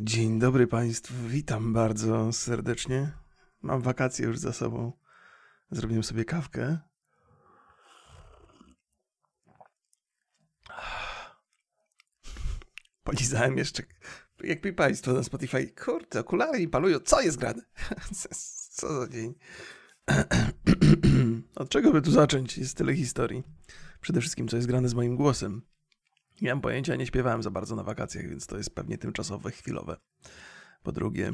Dzień dobry Państwu, witam bardzo serdecznie. Mam wakacje już za sobą. Zrobiłem sobie kawkę. Polizałem jeszcze, jak mi Państwo na Spotify. Kurde, okulary mi palują. Co jest grane? Co za dzień. Od czego by tu zacząć? Jest tyle historii. Przede wszystkim, co jest grane z moim głosem. Nie mam pojęcia, nie śpiewałem za bardzo na wakacjach, więc to jest pewnie tymczasowe, chwilowe. Po drugie,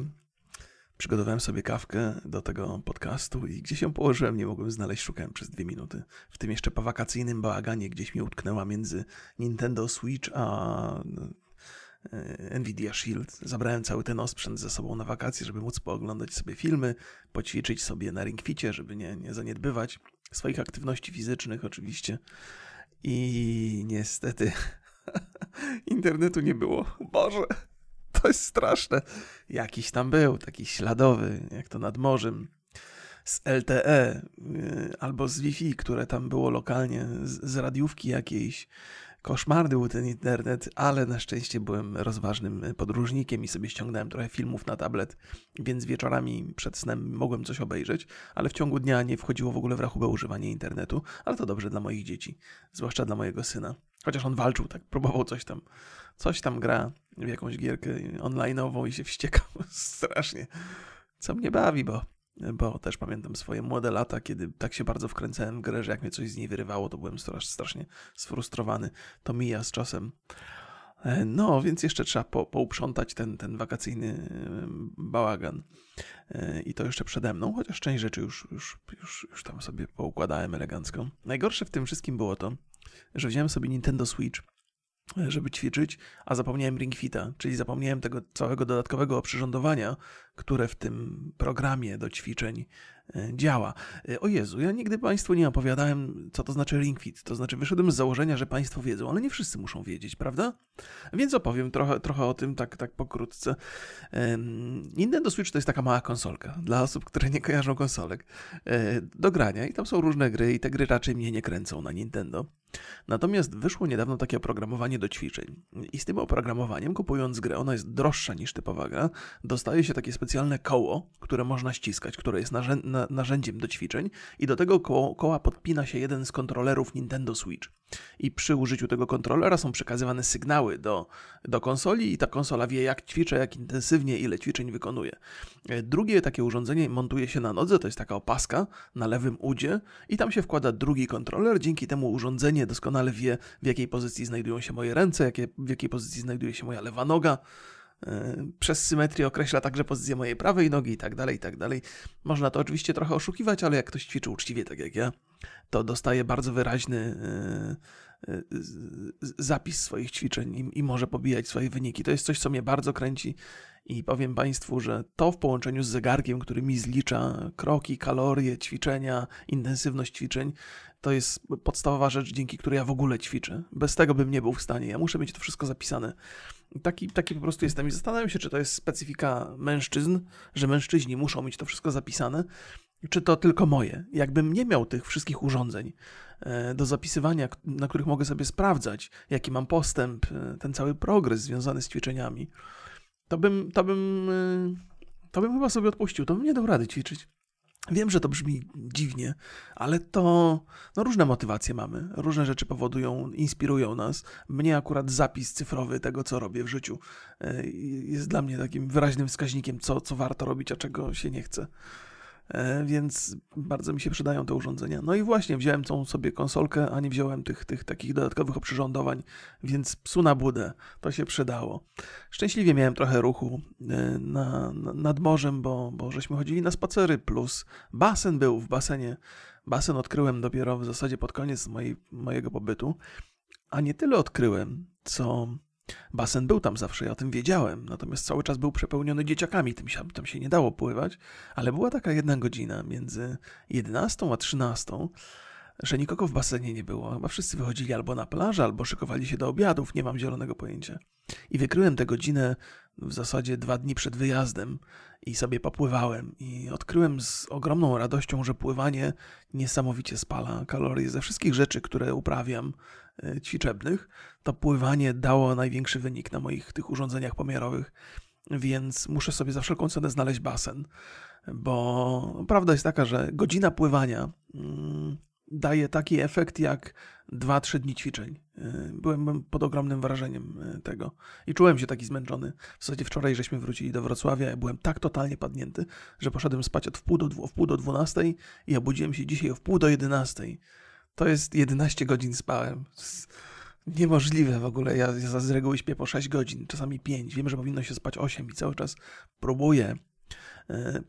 przygotowałem sobie kawkę do tego podcastu i gdzieś ją położyłem, nie mogłem znaleźć, szukałem przez dwie minuty. W tym jeszcze po wakacyjnym bałaganie gdzieś mi utknęła między Nintendo Switch a e, Nvidia Shield. Zabrałem cały ten osprzęt ze sobą na wakacje, żeby móc pooglądać sobie filmy, poćwiczyć sobie na ringficie, żeby nie, nie zaniedbywać swoich aktywności fizycznych oczywiście. I niestety internetu nie było. Boże, to jest straszne. Jakiś tam był, taki śladowy, jak to nad morzem. Z LTE y, albo z Wi-Fi, które tam było lokalnie, z, z radiówki jakiejś. Koszmarny był ten internet, ale na szczęście byłem rozważnym podróżnikiem i sobie ściągnąłem trochę filmów na tablet, więc wieczorami przed snem mogłem coś obejrzeć, ale w ciągu dnia nie wchodziło w ogóle w rachubę używanie internetu, ale to dobrze dla moich dzieci, zwłaszcza dla mojego syna. Chociaż on walczył, tak, próbował coś tam, coś tam gra w jakąś gierkę online'ową i się wściekał strasznie. Co mnie bawi, bo, bo też pamiętam swoje młode lata, kiedy tak się bardzo wkręcałem w grę, że jak mnie coś z niej wyrywało, to byłem strasznie sfrustrowany. To mija z czasem. E, no, więc jeszcze trzeba po, pouprzątać ten, ten wakacyjny e, bałagan. E, I to jeszcze przede mną, chociaż część rzeczy już, już, już, już tam sobie poukładałem elegancko. Najgorsze w tym wszystkim było to, że wziąłem sobie Nintendo Switch, żeby ćwiczyć, a zapomniałem Ring Fita, czyli zapomniałem tego całego dodatkowego oprzyrządowania, które w tym programie do ćwiczeń e, działa. E, o Jezu, ja nigdy Państwu nie opowiadałem, co to znaczy Ring Fit. To znaczy, wyszedłem z założenia, że Państwo wiedzą, ale nie wszyscy muszą wiedzieć, prawda? Więc opowiem trochę, trochę o tym, tak, tak pokrótce. Nintendo Switch to jest taka mała konsolka dla osób, które nie kojarzą konsolek e, do grania i tam są różne gry i te gry raczej mnie nie kręcą na Nintendo. Natomiast wyszło niedawno takie oprogramowanie do ćwiczeń i z tym oprogramowaniem, kupując grę, ona jest droższa niż typowa gra, dostaje się takie specjalne koło, które można ściskać, które jest narzędziem do ćwiczeń i do tego koła podpina się jeden z kontrolerów Nintendo Switch. I przy użyciu tego kontrolera są przekazywane sygnały do, do konsoli i ta konsola wie jak ćwiczę, jak intensywnie, ile ćwiczeń wykonuje. Drugie takie urządzenie montuje się na nodze, to jest taka opaska na lewym udzie i tam się wkłada drugi kontroler, dzięki temu urządzenie doskonale wie w jakiej pozycji znajdują się moje ręce, jakie, w jakiej pozycji znajduje się moja lewa noga, E, przez symetrię określa także pozycję mojej prawej nogi i tak dalej, i tak dalej. Można to oczywiście trochę oszukiwać, ale jak ktoś ćwiczy uczciwie, tak jak ja, to dostaje bardzo wyraźny e, e, zapis swoich ćwiczeń i, i może pobijać swoje wyniki. To jest coś, co mnie bardzo kręci i powiem Państwu, że to w połączeniu z zegarkiem, który mi zlicza kroki, kalorie, ćwiczenia, intensywność ćwiczeń, to jest podstawowa rzecz, dzięki której ja w ogóle ćwiczę. Bez tego bym nie był w stanie. Ja muszę mieć to wszystko zapisane. Taki, taki po prostu jestem i zastanawiam się, czy to jest specyfika mężczyzn, że mężczyźni muszą mieć to wszystko zapisane, czy to tylko moje. Jakbym nie miał tych wszystkich urządzeń e, do zapisywania, na których mogę sobie sprawdzać, jaki mam postęp, e, ten cały progres związany z ćwiczeniami, to bym, to bym, e, to bym chyba sobie odpuścił, to bym nie dał rady ćwiczyć. Wiem, że to brzmi dziwnie, ale to no, różne motywacje mamy, różne rzeczy powodują, inspirują nas. Mnie akurat zapis cyfrowy tego, co robię w życiu, e, jest dla mnie takim wyraźnym wskaźnikiem, co, co warto robić, a czego się nie chce. E, więc bardzo mi się przydają te urządzenia. No i właśnie wziąłem tą sobie konsolkę, a nie wziąłem tych, tych takich dodatkowych oprzyrządowań, więc psu na budę, to się przydało. Szczęśliwie miałem trochę ruchu e, na, na, nad morzem, bo, bo żeśmy chodzili na spacery, plus basen był w basenie. Basen odkryłem dopiero w zasadzie pod koniec mojej, mojego pobytu, a nie tyle odkryłem, co Basen był tam zawsze, ja o tym wiedziałem, natomiast cały czas był przepełniony dzieciakami, tym się, tam się nie dało pływać, ale była taka jedna godzina między 11 a 13, że nikogo w basenie nie było. Chyba wszyscy wychodzili albo na plażę, albo szykowali się do obiadów, nie mam zielonego pojęcia. I wykryłem tę godzinę w zasadzie dwa dni przed wyjazdem i sobie popływałem i odkryłem z ogromną radością, że pływanie niesamowicie spala kalorie ze wszystkich rzeczy, które uprawiam ćwiczebnych, to pływanie dało największy wynik na moich tych urządzeniach pomiarowych więc muszę sobie za wszelką cenę znaleźć basen, bo prawda jest taka, że godzina pływania mm, daje taki efekt jak 2-3 dni ćwiczeń. Y, byłem pod ogromnym wrażeniem y, tego i czułem się taki zmęczony. W zasadzie wczoraj żeśmy wrócili do Wrocławia, ja byłem tak totalnie padnięty, że poszedłem spać od wpół do, w pół do 12 i obudziłem się dzisiaj o wpół do 11. To jest 11 godzin spałem. Niemożliwe w ogóle. Ja, ja z reguły śpię po 6 godzin, czasami 5. Wiem, że powinno się spać 8 i cały czas próbuję e,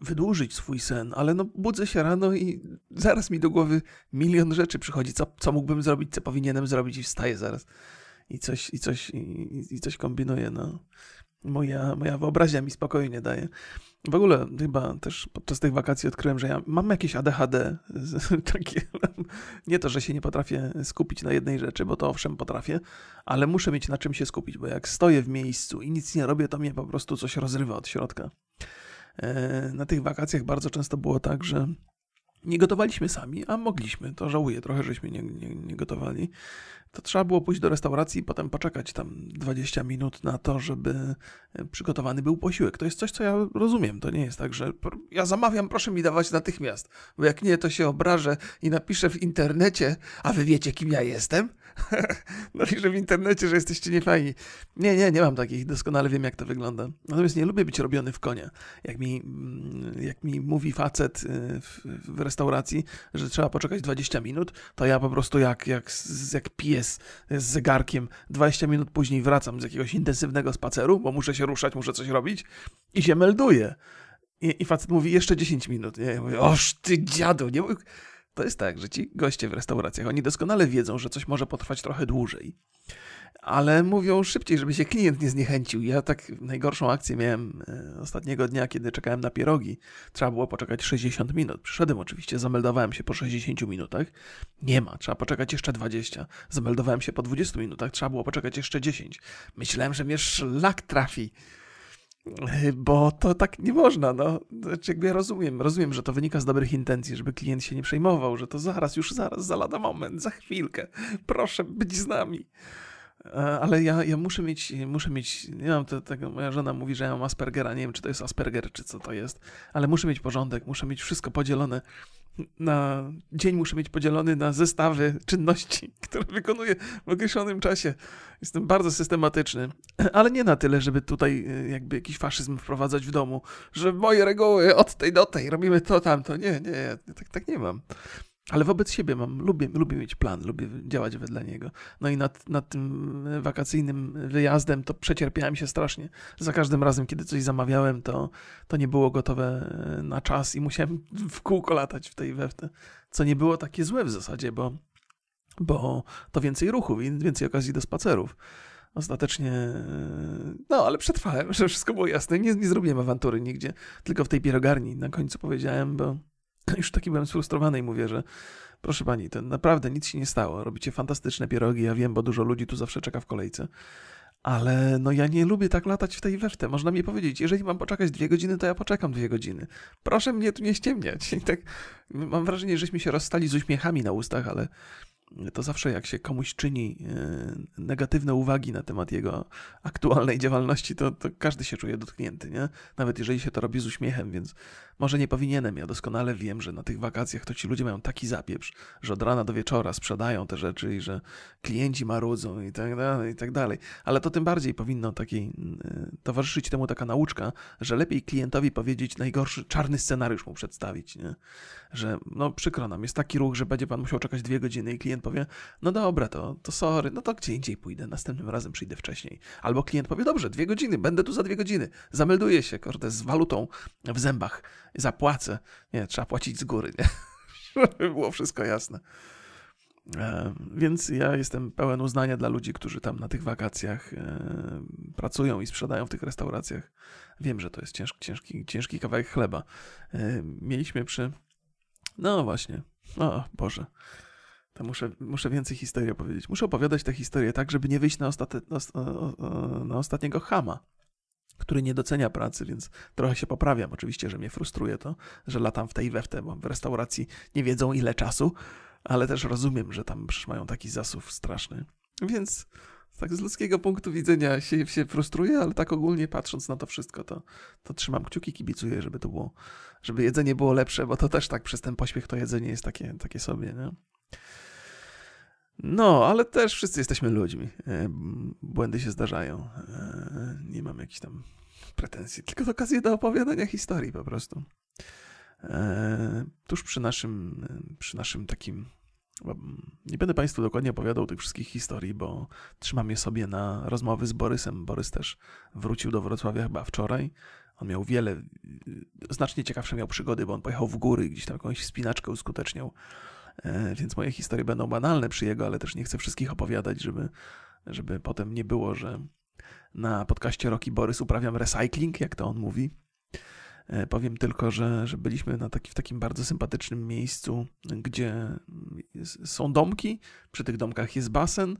wydłużyć swój sen, ale no budzę się rano i zaraz mi do głowy milion rzeczy przychodzi, co, co mógłbym zrobić, co powinienem zrobić i wstaję zaraz i coś, i coś, i, i coś kombinuję, no. Moja, moja wyobraźnia mi spokoju nie daje. W ogóle chyba też podczas tych wakacji odkryłem, że ja mam jakieś ADHD. Takie, nie to, że się nie potrafię skupić na jednej rzeczy, bo to owszem potrafię, ale muszę mieć na czym się skupić, bo jak stoję w miejscu i nic nie robię, to mnie po prostu coś rozrywa od środka. E, na tych wakacjach bardzo często było tak, że nie gotowaliśmy sami, a mogliśmy. To żałuję trochę, żeśmy nie, nie, nie gotowali to trzeba było pójść do restauracji i potem poczekać tam 20 minut na to, żeby e, przygotowany był posiłek. To jest coś, co ja rozumiem. To nie jest tak, że ja zamawiam, proszę mi dawać natychmiast, bo jak nie, to się obrażę i napiszę w internecie, a wy wiecie, kim ja jestem? Napiszę w internecie, że jesteście niefajni. Nie, nie, nie mam takich, doskonale wiem, jak to wygląda. Natomiast nie lubię być robiony w konia. Jak mi, mm, jak mi mówi facet e, w, w restauracji, że trzeba poczekać 20 minut, to ja po prostu jak, jak, jak piję z, zegarkiem. 20 minut później wracam z jakiegoś intensywnego spaceru, bo muszę się ruszać, muszę coś robić i się melduję. I, i facet mówi jeszcze 10 minut. Nie? Ja mówię, oż ty dziadu, nie To jest tak, że ci goście w restauracjach, oni doskonale wiedzą, że coś może potrwać trochę dłużej ale mówią szybciej, żeby się klient nie zniechęcił. Ja tak najgorszą akcję miałem e, ostatniego dnia, kiedy czekałem na pierogi. Trzeba było poczekać 60 minut. Przyszedłem oczywiście, zameldowałem się po 60 minutach. Nie ma, trzeba poczekać jeszcze 20. Zameldowałem się po 20 minutach, trzeba było poczekać jeszcze 10. Myślałem, że mnie szlak trafi. E, bo to tak nie można, no. Znaczy, jakby ja rozumiem, rozumiem, że to wynika z dobrych intencji, żeby klient się nie przejmował, że to zaraz, już zaraz, za lada moment, za chwilkę. Proszę być z nami. E, ale ja, ja muszę mieć, muszę mieć, nie mam tego, moja żona mówi, że ja mam Aspergera, nie wiem, czy to jest Asperger, czy co to jest, ale muszę mieć porządek, muszę mieć wszystko podzielone na, dzień muszę mieć podzielony na zestawy czynności, które wykonuję w określonym czasie. Jestem bardzo systematyczny, ale nie na tyle, żeby tutaj e, jakby jakiś faszyzm wprowadzać w domu, że moje reguły od tej do tej, robimy to, tamto. Nie, nie, tak, tak nie mam. Ale wobec siebie mam, lubię, lubię mieć plan, lubię działać wedle niego. No i nad, nad tym wakacyjnym wyjazdem to przecierpiałem się strasznie. Za każdym razem, kiedy coś zamawiałem, to, to nie było gotowe na czas i musiałem w kółko latać w tej we co nie było takie złe w zasadzie, bo, bo to więcej ruchu, więcej okazji do spacerów. Ostatecznie, no ale przetrwałem, że wszystko było jasne. Nie, nie zrobiłem awantury nigdzie, tylko w tej pierogarni na końcu powiedziałem, bo już taki byłem sfrustrowany i mówię, że proszę pani, to naprawdę nic się nie stało. Robicie fantastyczne pierogi, ja wiem, bo dużo ludzi tu zawsze czeka w kolejce. Ale no ja nie lubię tak latać w tej weftę. Można mi powiedzieć, jeżeli mam poczekać dwie godziny, to ja poczekam dwie godziny. Proszę mnie tu nie ściemniać. I tak mam wrażenie, żeśmy się rozstali z uśmiechami na ustach, ale to zawsze jak się komuś czyni e, negatywne uwagi na temat jego aktualnej działalności, to, to każdy się czuje dotknięty, nie? Nawet jeżeli się to robi z uśmiechem, więc może nie powinienem. Ja doskonale wiem, że na tych wakacjach to ci ludzie mają taki zapieprz, że od rana do wieczora sprzedają te rzeczy i że klienci marudzą i tak dalej, i tak dalej. Ale to tym bardziej powinno takiej towarzyszyć temu taka nauczka, że lepiej klientowi powiedzieć najgorszy, czarny scenariusz mu przedstawić, nie? Że no przykro nam, jest taki ruch, że będzie pan musiał czekać dwie godziny i klient powie, no dobra, to, to sorry, no to gdzie indziej pójdę, następnym razem przyjdę wcześniej. Albo klient powie, dobrze, dwie godziny, będę tu za dwie godziny, zamelduję się, kurde, z walutą w zębach, zapłacę. Nie, trzeba płacić z góry, nie? Żeby było wszystko jasne. E, więc ja jestem pełen uznania dla ludzi, którzy tam na tych wakacjach e, pracują i sprzedają w tych restauracjach. Wiem, że to jest ciężki, ciężki, ciężki kawałek chleba. E, mieliśmy przy. No właśnie. O Boże. To muszę, muszę więcej historii opowiedzieć. Muszę opowiadać tę historię tak, żeby nie wyjść na, ostate, na, na ostatniego chama, który nie docenia pracy, więc trochę się poprawiam. Oczywiście, że mnie frustruje to, że latam w tej we w te, bo w restauracji nie wiedzą ile czasu, ale też rozumiem, że tam mają taki zasób straszny. Więc tak z ludzkiego punktu widzenia się, się frustruję, ale tak ogólnie patrząc na to wszystko, to, to trzymam kciuki, kibicuję, żeby to było, żeby jedzenie było lepsze, bo to też tak przez ten pośpiech to jedzenie jest takie, takie sobie, nie? No, ale też wszyscy jesteśmy ludźmi. E, błędy się zdarzają. E, nie mam jakichś tam pretensji, tylko okazję do opowiadania historii po prostu. E, tuż przy naszym, przy naszym takim nie będę Państwu dokładnie opowiadał tych wszystkich historii, bo trzymam je sobie na rozmowy z Borysem. Borys też wrócił do Wrocławia chyba wczoraj. On miał wiele, znacznie ciekawsze miał przygody, bo on pojechał w góry, gdzieś tam jakąś wspinaczkę uskuteczniał. E, więc moje historie będą banalne przy jego, ale też nie chcę wszystkich opowiadać, żeby, żeby potem nie było, że na podcaście Roki Borys uprawiam recycling, jak to on mówi. E, powiem tylko, że, że byliśmy na taki, w takim bardzo sympatycznym miejscu, gdzie są domki, przy tych domkach jest basen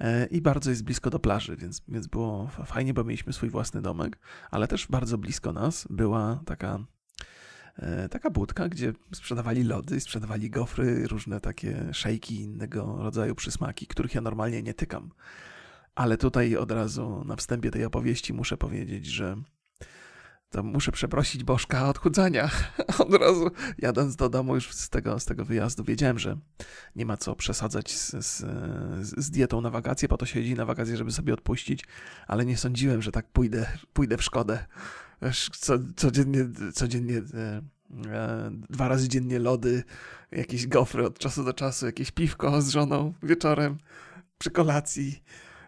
e, i bardzo jest blisko do plaży, więc, więc było fajnie, bo mieliśmy swój własny domek, ale też bardzo blisko nas była taka taka budka, gdzie sprzedawali lody, sprzedawali gofry, różne takie szejki innego rodzaju przysmaki, których ja normalnie nie tykam. Ale tutaj od razu na wstępie tej opowieści muszę powiedzieć, że to muszę przeprosić Bożka odchudzania. Od razu jadąc do domu już z tego, z tego wyjazdu wiedziałem, że nie ma co przesadzać z, z, z dietą na wakacje, po to siedzi na wakacje, żeby sobie odpuścić, ale nie sądziłem, że tak pójdę, pójdę w szkodę. Co, codziennie, codziennie e, e, dwa razy dziennie lody, jakieś gofry od czasu do czasu, jakieś piwko z żoną wieczorem przy kolacji,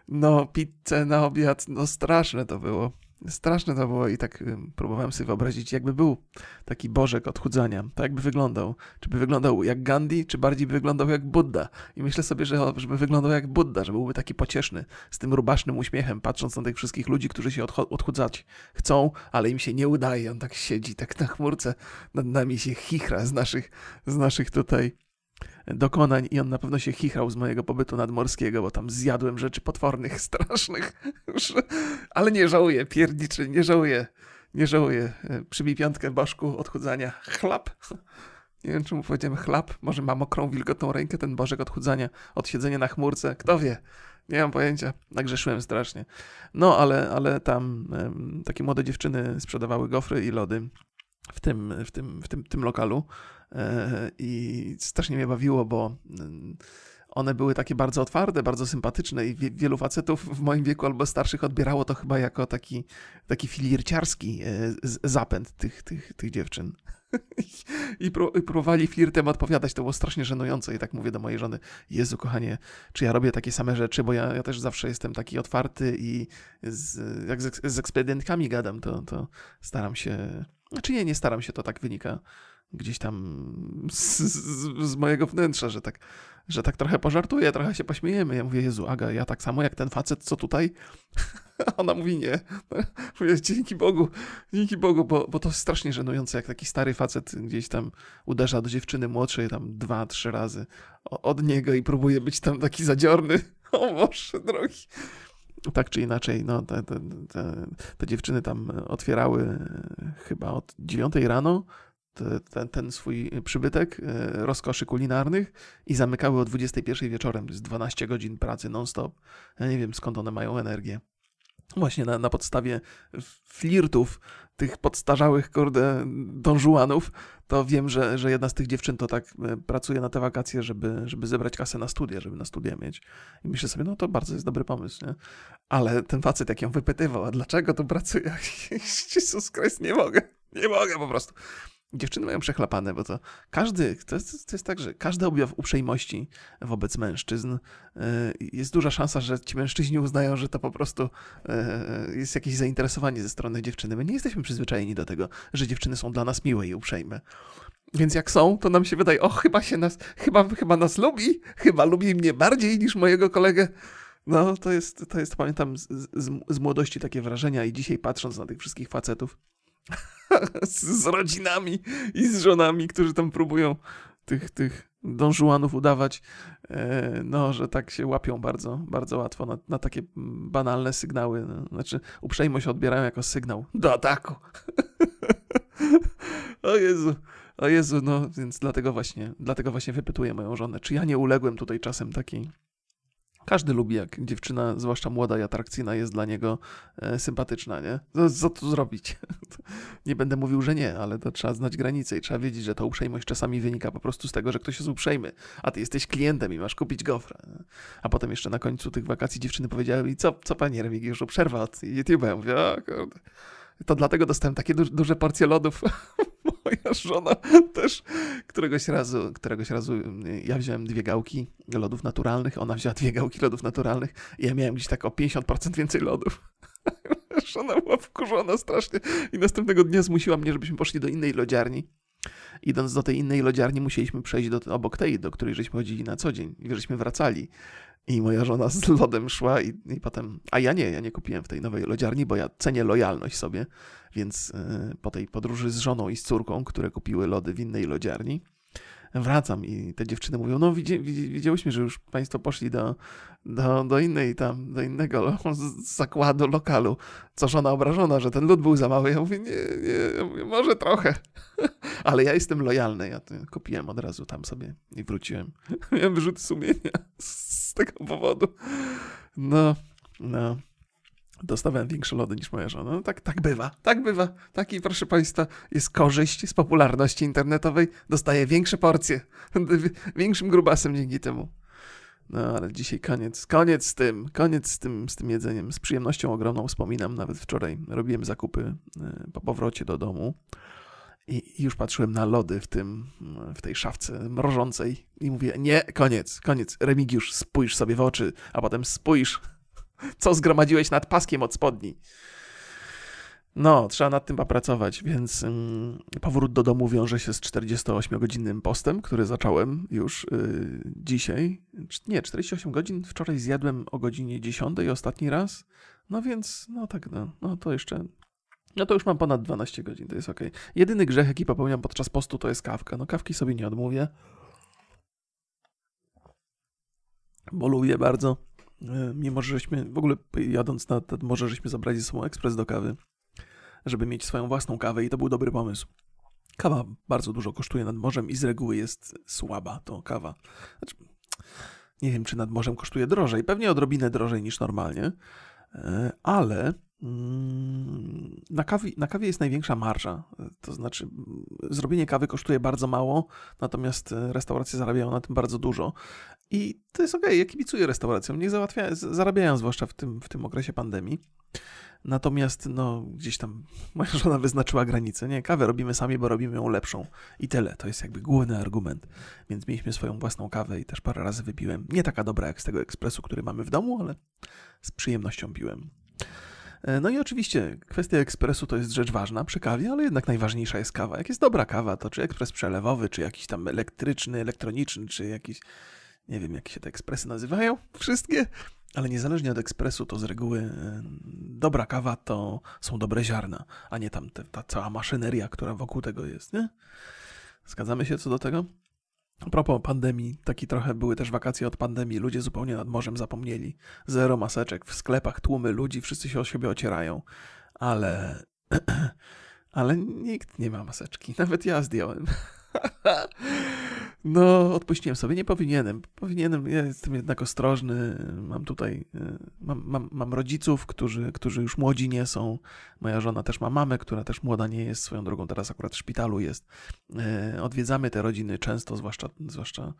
no pizzę na obiad, no straszne to było. Straszne to było i tak próbowałem sobie wyobrazić, jakby był taki bożek odchudzania. To jakby wyglądał. Czy by wyglądał jak Gandhi, czy bardziej by wyglądał jak Buddha. I myślę sobie, że żeby wyglądał jak Buddha, że byłby taki pocieszny, z tym rubasznym uśmiechem, patrząc na tych wszystkich ludzi, którzy się odchudzać chcą, ale im się nie udaje. On tak siedzi, tak na chmurce nad nami się chichra z naszych, z naszych tutaj dokonań i on na pewno się chichrał z mojego pobytu nadmorskiego, bo tam zjadłem rzeczy potwornych, strasznych, ale nie żałuję, pierniczy, nie żałuję, nie żałuję. E, przybij piątkę Bożku odchudzania. Chlap. Nie wiem, czemu powiedziałem chlap. Może ma mokrą, wilgotną rękę ten Bożek odchudzania, od siedzenia na chmurce. Kto wie? Nie mam pojęcia. Nagrzeszyłem strasznie. No, ale, ale tam um, takie młode dziewczyny sprzedawały gofry i lody w tym, w tym, w tym, tym lokalu. E, I strasznie mnie bawiło, bo mm, one były takie bardzo otwarte, bardzo sympatyczne i wielu facetów w moim wieku albo starszych odbierało to chyba jako taki, taki filirciarski e, zapęd tych, tych, tych dziewczyn. I, próbowali flirtem odpowiadać, to było strasznie żenujące i tak mówię do mojej żony, Jezu kochanie, czy ja robię takie same rzeczy, bo ja, ja też zawsze jestem taki otwarty i z, jak z, z ekspedientkami gadam, to, to staram się, znaczy nie, nie staram się, to tak wynika gdzieś tam z, z, z, mojego wnętrza, że tak, że tak trochę pożartuję, trochę się pośmiejemy. Ja mówię, Jezu, Aga, ja tak samo jak ten facet, co tutaj? Ona mówi, nie. Mówię, dzięki Bogu, dzięki Bogu, bo, bo to strasznie żenujące, jak taki stary facet gdzieś tam uderza do dziewczyny młodszej tam dwa, trzy razy od niego i próbuje być tam taki zadziorny. O Boże drogi tak czy inaczej, no, te, te, te, te, dziewczyny tam otwierały chyba od dziewiątej rano ten, ten swój przybytek e, rozkoszy kulinarnych i zamykały o 21 wieczorem. Jest 12 godzin pracy non-stop. Ja nie wiem skąd one mają energię. Właśnie na, na podstawie flirtów tych podstarzałych, kurde, donżuanów, to wiem, że, że jedna z tych dziewczyn to tak e, pracuje na te wakacje, żeby, żeby zebrać kasę na studia, żeby na studia mieć. I myślę sobie, no to bardzo jest dobry pomysł, nie? Ale ten facet, jak ją wypytywał, a dlaczego tu pracuje? Jezus Chrystus, nie mogę, nie mogę po prostu dziewczyny mają przechlapane, bo to każdy, to jest, to jest tak, że każdy objaw uprzejmości wobec mężczyzn e, jest duża szansa, że ci mężczyźni uznają, że to po prostu e, jest jakieś zainteresowanie ze strony dziewczyny. My nie jesteśmy przyzwyczajeni do tego, że dziewczyny są dla nas miłe i uprzejme. Więc jak są, to nam się wydaje, o, chyba się nas, chyba, chyba nas lubi, chyba lubi mnie bardziej niż mojego kolegę. No, to jest, to jest pamiętam z, z, z młodości takie wrażenia i dzisiaj patrząc na tych wszystkich facetów, z, z rodzinami i z żonami, którzy tam próbują tych, tych donżuanów udawać, e, no, że tak się łapią bardzo, bardzo łatwo na, na takie banalne sygnały. No, znaczy, uprzejmość odbierają jako sygnał do ataku. o Jezu, o Jezu, no, więc dlatego właśnie, dlatego właśnie wypytuję moją żonę, czy ja nie uległem tutaj czasem takiej Każdy lubi, jak dziewczyna, zwłaszcza młoda i atrakcyjna, jest dla niego e, sympatyczna, nie? Co, tu zrobić? nie będę mówił, że nie, ale to trzeba znać granice i trzeba wiedzieć, że ta uprzejmość czasami wynika po prostu z tego, że ktoś jest uprzejmy, a ty jesteś klientem i masz kupić gofra. A potem jeszcze na końcu tych wakacji dziewczyny powiedziały mi, co, co panie Remigiuszu, przerwa od YouTube'a. Ja mówię, o kurde. To dlatego dostałem takie du duże porcje lodów. Moja żona też któregoś razu, któregoś razu y, ja wziąłem dwie gałki lodów naturalnych, ona wzięła dwie gałki lodów naturalnych i ja miałem gdzieś tak o 50% więcej lodów. Żona była wkurzona strasznie i następnego dnia zmusiła mnie, żebyśmy poszli do innej lodziarni. Idąc do tej innej lodziarni musieliśmy przejść do, obok tej, do której żeśmy chodzili na co dzień i żeśmy wracali. I moja żona z lodem szła i, i potem, a ja nie, ja nie kupiłem w tej nowej lodziarni, bo ja cenię lojalność sobie, więc y, po tej podróży z żoną i z córką, które kupiły lody w innej lodziarni, wracam i te dziewczyny mówią, no widzi, widziałyśmy, że już państwo poszli do, do, do innej tam, do innego zakładu, lokalu. Co żona obrażona, że ten lód był za mały. Ja mówię, nie, nie, mówię, może trochę. Ale ja jestem lojalny, ja kupiłem od razu tam sobie i wróciłem. Miałem wyrzut sumienia z tego powodu. No, no. Dostawałem większe lody niż moja żona. No tak, tak bywa, tak bywa. Taki, proszę Państwa, jest korzyść z popularności internetowej. Dostaję większe porcje. Większym grubasem dzięki temu. No ale dzisiaj koniec, koniec z tym, koniec z tym, z tym jedzeniem. Z przyjemnością ogromną wspominam, nawet wczoraj robiłem zakupy e, po powrocie do domu i już patrzyłem na lody w tym, w tej szafce mrożącej i mówię, nie, koniec, koniec. Remigiusz, spójrz sobie w oczy, a potem spójrz co zgromadziłeś nad paskiem od spodni. No, trzeba nad tym popracować, więc ym, powrót do domu wiąże się z 48-godzinnym postem, który zacząłem już yy, dzisiaj. Nie, 48 godzin. Wczoraj zjadłem o godzinie 10 ostatni raz. No więc, no tak, no, no to jeszcze. No to już mam ponad 12 godzin, to jest ok. Jedyny grzech, jaki popełniam podczas postu, to jest kawka. No kawki sobie nie odmówię. Bo lubię bardzo. E, mimo że żeśmy, w ogóle jadąc na ten morze, żeśmy zabrali ze sobą ekspres do kawy, żeby mieć swoją własną kawę i to był dobry pomysł. Kawa bardzo dużo kosztuje nad morzem i z reguły jest słaba to kawa. Znaczy, nie wiem, czy nad morzem kosztuje drożej, pewnie odrobinę drożej niż normalnie, e, ale na kawie, na kawie jest największa marża. To znaczy, zrobienie kawy kosztuje bardzo mało, natomiast restauracje zarabiają na tym bardzo dużo. I to jest okay. ja kibicuję restauracjom, niech załatwiają, zarabiają, zwłaszcza w tym, w tym okresie pandemii. Natomiast, no, gdzieś tam moja żona wyznaczyła granicę. Nie, kawę robimy sami, bo robimy ją lepszą. I tyle. To jest jakby główny argument. Więc mieliśmy swoją własną kawę i też parę razy wypiłem. Nie taka dobra jak z tego ekspresu, który mamy w domu, ale z przyjemnością piłem. E, no i oczywiście kwestia ekspresu to jest rzecz ważna przy kawie, ale jednak najważniejsza jest kawa. Jak jest dobra kawa, to czy ekspres przelewowy, czy jakiś tam elektryczny, elektroniczny, czy jakiś nie wiem jak się te ekspresy nazywają, wszystkie, ale niezależnie od ekspresu, to z reguły e, dobra kawa to są dobre ziarna, a nie tam te, ta cała maszyneria, która wokół tego jest, nie? Zgadzamy się co do tego? A propos pandemii, taki trochę były też wakacje od pandemii, ludzie zupełnie nad morzem zapomnieli. Zero maseczek, w sklepach tłumy ludzi, wszyscy się o siebie ocierają, ale... ale nikt nie ma maseczki, nawet ja zdjąłem. No, odpuściłem sobie, nie powinienem. Powinienem, ja jestem jednak ostrożny. Mam tutaj, e, mam, mam, mam rodziców, którzy, którzy już młodzi nie są. Moja żona też ma mamę, która też młoda nie jest, swoją drogą teraz akurat w szpitalu jest. E, odwiedzamy te rodziny często, zwłaszcza, zwłaszcza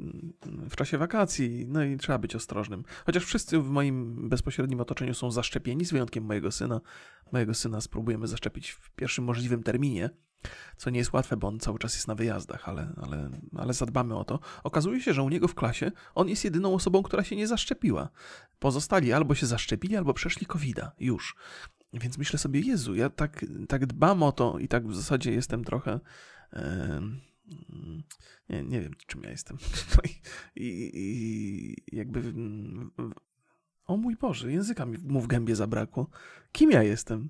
mm, w czasie wakacji, no i trzeba być ostrożnym. Chociaż wszyscy w moim bezpośrednim otoczeniu są zaszczepieni, z wyjątkiem mojego syna. Mojego syna spróbujemy zaszczepić w pierwszym możliwym terminie co nie jest łatwe, bo on cały czas jest na wyjazdach, ale, ale, ale zadbamy o to. Okazuje się, że u niego w klasie on jest jedyną osobą, która się nie zaszczepiła. Pozostali albo się zaszczepili, albo przeszli covid już. Więc myślę sobie, Jezu, ja tak, tak dbam o to i tak w zasadzie jestem trochę. Yy, nie, nie wiem, czym ja jestem. I, i jakby. O mój Boże, języka mi w gębie zabrakło. Kim ja jestem?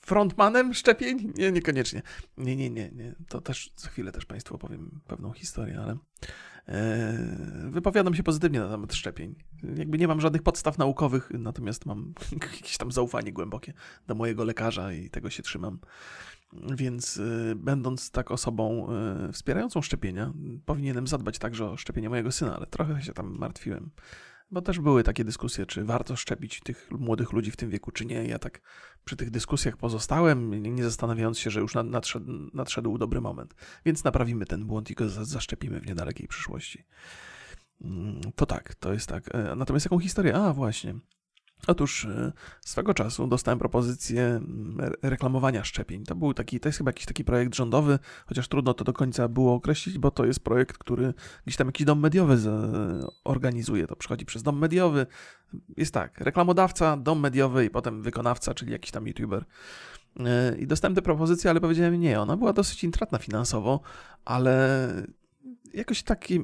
Frontmanem szczepień? Nie, niekoniecznie. Nie, nie, nie, nie. To też za chwilę też Państwu opowiem pewną historię, ale wypowiadam się pozytywnie na temat szczepień. Jakby nie mam żadnych podstaw naukowych, natomiast mam jakieś tam zaufanie głębokie do mojego lekarza i tego się trzymam. Więc będąc tak osobą wspierającą szczepienia, powinienem zadbać także o szczepienie mojego syna, ale trochę się tam martwiłem bo też były takie dyskusje, czy warto szczepić tych młodych ludzi w tym wieku, czy nie. Ja tak przy tych dyskusjach pozostałem, nie zastanawiając się, że już nadszedł, nadszedł dobry moment. Więc naprawimy ten błąd i go zaszczepimy w niedalekiej przyszłości. Mm, to tak, to jest tak. E, natomiast jaką historię? A, właśnie. Otóż e, swego czasu dostałem propozycję mm, reklamowania szczepień. To był taki, to jest chyba jakiś taki projekt rządowy, chociaż trudno to do końca było określić, bo to jest projekt, który gdzieś tam jakiś dom mediowy organizuje. To przychodzi przez dom mediowy. Jest tak, reklamodawca, dom mediowy i potem wykonawca, czyli jakiś tam youtuber. E, I dostałem tę propozycję, ale powiedziałem nie. Ona była dosyć intratna finansowo, ale jakoś taki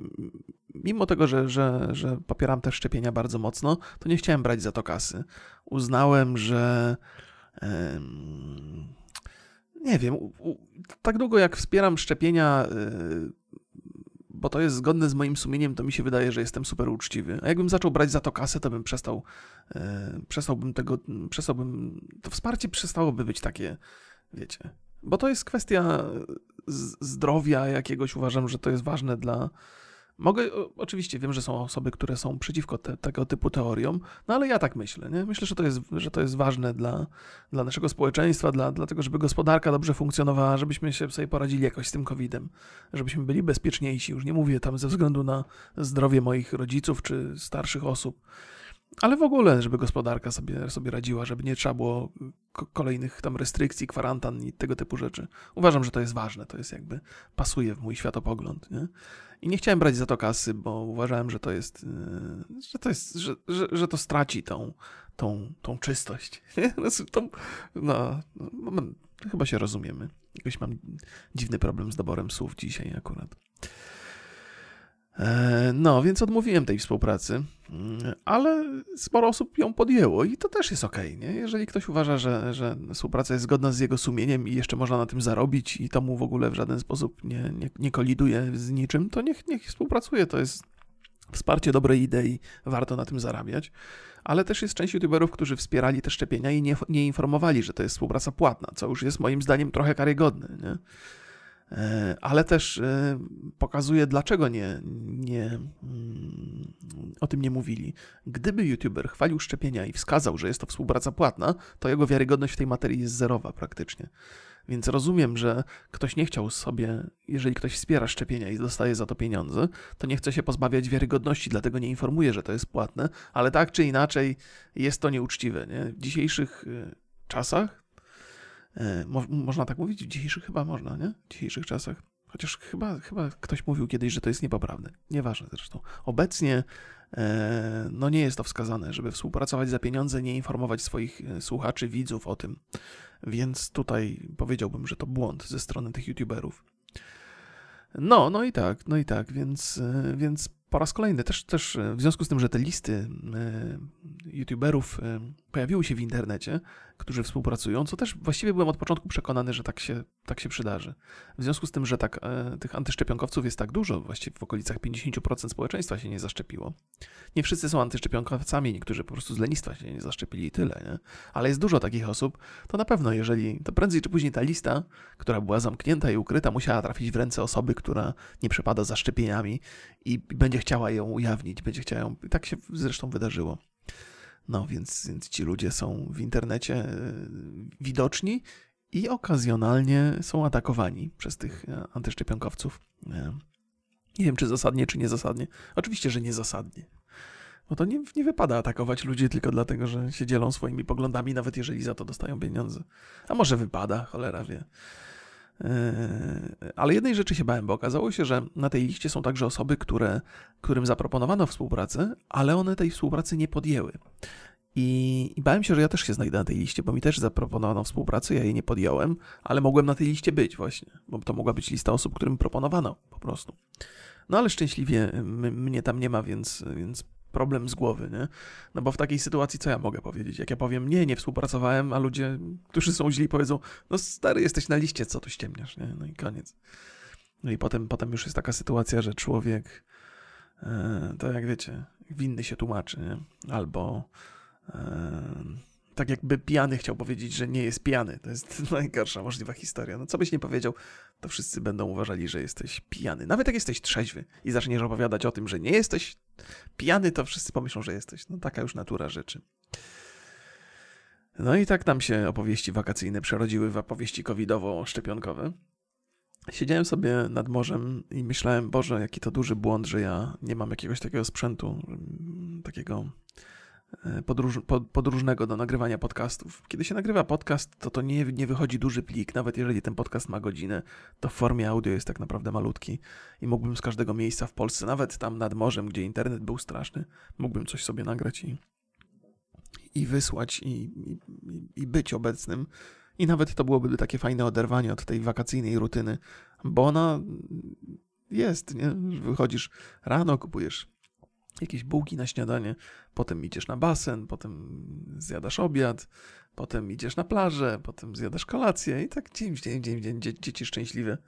mimo tego, że, że, że popieram te szczepienia bardzo mocno, to nie chciałem brać za to kasy. Uznałem, że nie wiem, tak długo jak wspieram szczepienia, y, bo to jest zgodne z moim sumieniem, to mi się wydaje, że jestem super uczciwy. A jakbym zaczął brać za to kasę, to bym przestał, y, przestałbym tego, przestałbym, to wsparcie przestałoby być takie, wiecie, bo to jest kwestia zdrowia jakiegoś, uważam, że to jest ważne dla, Mogę, oczywiście wiem, że są osoby, które są przeciwko te, tego typu teoriom, no ale ja tak myślę. Nie? Myślę, że to jest, że to jest ważne dla, dla naszego społeczeństwa, dla, dla tego, żeby gospodarka dobrze funkcjonowała, żebyśmy się sobie poradzili jakoś z tym COVID-em, żebyśmy byli bezpieczniejsi. Już nie mówię tam ze względu na zdrowie moich rodziców czy starszych osób, ale w ogóle, żeby gospodarka sobie, sobie radziła, żeby nie trzeba było kolejnych tam restrykcji, kwarantan i tego typu rzeczy. Uważam, że to jest ważne, to jest jakby pasuje w mój światopogląd. Nie? I nie chciałem brać za to kasy, bo uważałem, że to jest, e, że to, jest, że, że, że to straci tą, tą, tą czystość. Tą, no, no, chyba się rozumiemy. Jakoś mam dziwny problem z doborem słów dzisiaj akurat. E, no, więc odmówiłem tej współpracy, ale sporo osób ją podjęło i to też jest ok, nie? Jeżeli ktoś uważa, że, że współpraca jest zgodna z jego sumieniem i jeszcze można na tym zarobić i to mu w ogóle w żaden sposób nie, nie, nie koliduje z niczym, to niech, niech współpracuje. To jest wsparcie dobrej idei, warto na tym zarabiać. Ale też jest część youtuberów, którzy wspierali te szczepienia i nie, nie informowali, że to jest współpraca płatna, co już jest moim zdaniem trochę karygodne, nie? E, ale też e, pokazuje, dlaczego nie, nie, mm, o tym nie mówili. Gdyby youtuber chwalił szczepienia i wskazał, że jest to współpraca płatna, to jego wiarygodność w tej materii jest zerowa praktycznie. Więc rozumiem, że ktoś nie chciał sobie, jeżeli ktoś wspiera szczepienia i dostaje za to pieniądze, to nie chce się pozbawiać wiarygodności, dlatego nie informuje, że to jest płatne, ale tak czy inaczej jest to nieuczciwe. Nie? W dzisiejszych e, czasach mo można tak mówić? W dzisiejszych chyba można, nie? W dzisiejszych czasach. Chociaż chyba, chyba ktoś mówił kiedyś, że to jest niepoprawne. Nieważne zresztą. Obecnie e, no nie jest to wskazane, żeby współpracować za pieniądze, nie informować swoich e, słuchaczy, widzów o tym. Więc tutaj powiedziałbym, że to błąd ze strony tych youtuberów. No, no i tak, no i tak, więc, więc po raz kolejny też, też w związku z tym, że te listy youtuberów pojawiły się w internecie, którzy współpracują, co też właściwie byłem od początku przekonany, że tak się, tak się przydarzy. W związku z tym, że tak, e, tych antyszczepionkowców jest tak dużo, właściwie w okolicach 50% społeczeństwa się nie zaszczepiło. Nie wszyscy są antyszczepionkowcami, niektórzy po prostu z lenistwa się nie zaszczepili i tyle, nie? Ale jest dużo takich osób, to na pewno, jeżeli, to prędzej czy później ta lista, która była zamknięta i ukryta, musiała trafić w ręce osoby, która nie przepada za szczepieniami i będzie chciała ją ujawnić, będzie chciała ją, tak się zresztą wydarzyło. No więc, więc ci ludzie są w internecie e, widoczni i okazjonalnie są atakowani przez tych e, antyszczepionkowców. E, nie wiem, czy zasadnie, czy niezasadnie. Oczywiście, że niezasadnie. Bo to nie, nie wypada atakować ludzi tylko dlatego, że się dzielą swoimi poglądami, nawet jeżeli za to dostają pieniądze. A może wypada, cholera wie. Ale jednej rzeczy się bałem, bo okazało się, że na tej liście są także osoby, które, którym zaproponowano współpracę, ale one tej współpracy nie podjęły. I, I, bałem się, że ja też się znajdę na tej liście, bo mi też zaproponowano współpracę, ja jej nie podjąłem, ale mogłem na tej liście być właśnie, bo to mogła być lista osób, którym proponowano po prostu. No ale szczęśliwie mnie tam nie ma, więc, więc problem z głowy, nie? No bo w takiej sytuacji co ja mogę powiedzieć? Jak ja powiem, nie, nie współpracowałem, a ludzie, którzy są źli, powiedzą, no stary, jesteś na liście, co tu ściemniasz, nie? No i koniec. No i potem, potem już jest taka sytuacja, że człowiek, e, to jak wiecie, winny się tłumaczy, nie? Albo e, tak jakby pijany chciał powiedzieć, że nie jest pijany. To jest najgorsza możliwa historia. No co byś nie powiedział, to wszyscy będą uważali, że jesteś pijany. Nawet jak jesteś trzeźwy i zaczniesz opowiadać o tym, że nie jesteś pijany, to wszyscy pomyślą, że jesteś. No taka już natura rzeczy. No i tak tam się opowieści wakacyjne przerodziły w opowieści covidowo-szczepionkowe. Siedziałem sobie nad morzem i myślałem, Boże, jaki to duży błąd, że ja nie mam jakiegoś takiego sprzętu, takiego E, podróż, podróżnego do nagrywania podcastów. Kiedy się nagrywa podcast, to to nie, nie wychodzi duży plik, nawet jeżeli ten podcast ma godzinę, to w formie audio jest tak naprawdę malutki i mógłbym z każdego miejsca w Polsce, nawet tam nad morzem, gdzie internet był straszny, mógłbym coś sobie nagrać i, i wysłać i, i, i być obecnym. I nawet to byłoby takie fajne oderwanie od tej wakacyjnej rutyny, bo ona jest, nie? Wychodzisz rano, kupujesz jakieś bułki na śniadanie, potem idziesz na basen, potem zjadasz obiad, potem idziesz na plażę, potem zjadasz kolację i tak dzień w dzień, dzień w dzień, dzieci szczęśliwe.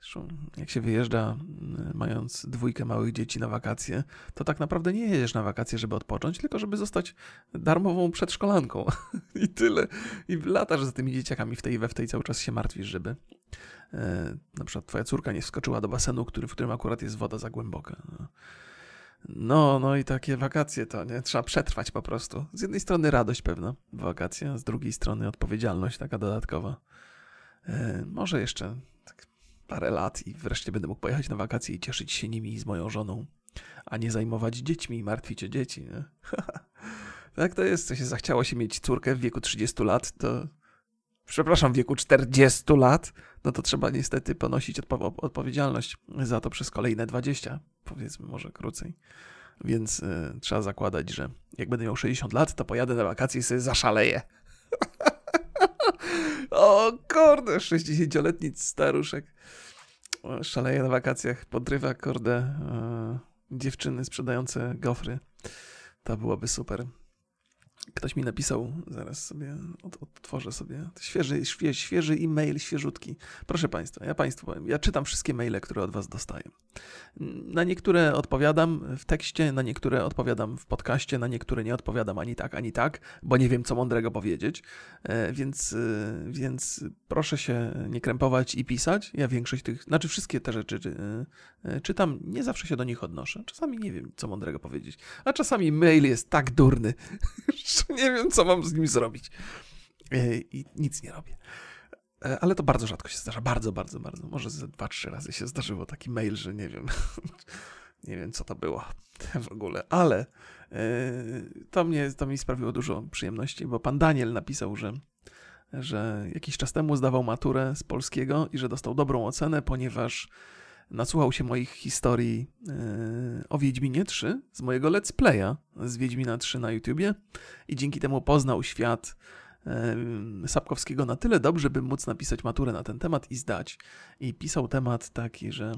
Zresztą jak się wyjeżdża mm, mając dwójkę małych dzieci na wakacje, to tak naprawdę nie jedziesz na wakacje, żeby odpocząć, tylko żeby zostać darmową przedszkolanką. I tyle. I latasz za tymi dzieciakami w tej we w tej cały czas się martwisz, żeby e, na przykład twoja córka nie wskoczyła do basenu, który, w którym akurat jest woda za głęboka. No, no i takie wakacje to, nie? Trzeba przetrwać po prostu. Z jednej strony radość pewna, wakacje, a z drugiej strony odpowiedzialność taka dodatkowa. E, może jeszcze tak parę lat i wreszcie będę mógł pojechać na wakacje i cieszyć się nimi z moją żoną, a nie zajmować dziećmi i martwić o dzieci, nie? tak to jest, co się zachciało się mieć córkę w wieku 30 lat, to przepraszam, w wieku 40 lat, no to trzeba niestety ponosić odpo odpowiedzialność za to przez kolejne 20, powiedzmy może krócej. Więc y, trzeba zakładać, że jak będę miał 60 lat, to pojadę na wakacje i sobie zaszaleję. o kurde, 60-letni staruszek szaleje na wakacjach, podrywa kurde y, dziewczyny sprzedające gofry. To byłoby super. Ktoś mi napisał, zaraz sobie otworzę sobie świeży, świeży, świeży e-mail, świeżutki. Proszę Państwa, ja Państwu powiem, ja czytam wszystkie maile, które od Was dostaję. Na niektóre odpowiadam w tekście, na niektóre odpowiadam w podcaście, na niektóre nie odpowiadam ani tak, ani tak, bo nie wiem, co mądrego powiedzieć. E, więc, e, więc proszę się nie krępować i pisać. Ja większość tych, znaczy wszystkie te rzeczy e, czytam, nie zawsze się do nich odnoszę. Czasami nie wiem, co mądrego powiedzieć, a czasami mail jest tak durny, że nie wiem, co mam z nim zrobić. I nic nie robię. E, ale to bardzo rzadko się zdarza. Bardzo, bardzo, bardzo. Może ze dwa, trzy razy się zdarzyło taki mail, że nie wiem. nie wiem, co to było w ogóle. Ale e, to, mnie, to mi sprawiło dużo przyjemności, bo pan Daniel napisał, że, że jakiś czas temu zdawał maturę z polskiego i że dostał dobrą ocenę, ponieważ nasłuchał się moich historii e, o Wiedźminie 3 z mojego let's playa z Wiedźmina 3 na YouTubie i dzięki temu poznał świat Sapkowskiego na tyle dobrze, by móc napisać maturę na ten temat i zdać. I pisał temat taki, że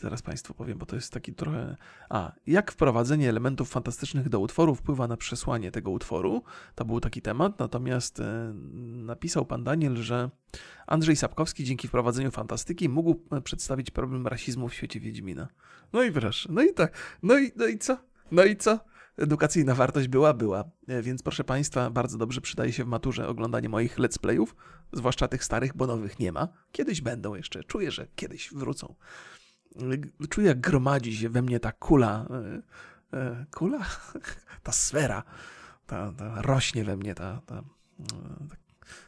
Zaraz Państwu powiem, bo to jest taki trochę. A, jak wprowadzenie elementów fantastycznych do utworu wpływa na przesłanie tego utworu? To był taki temat. Natomiast e, napisał pan Daniel, że Andrzej Sapkowski dzięki wprowadzeniu fantastyki mógł e, przedstawić problem rasizmu w świecie Wiedźmina. No i proszę, no i tak. No i, no i co? No i co? edukacyjna wartość była, była. E, więc proszę Państwa, bardzo dobrze przydaje się w maturze oglądanie moich let's playów, zwłaszcza tych starych, bo nowych nie ma. Kiedyś będą jeszcze, czuję, że kiedyś wrócą. E, czuję, jak gromadzi się we mnie ta kula. E, kula? Ta sfera. Ta, ta rośnie we mnie ta, ta, ta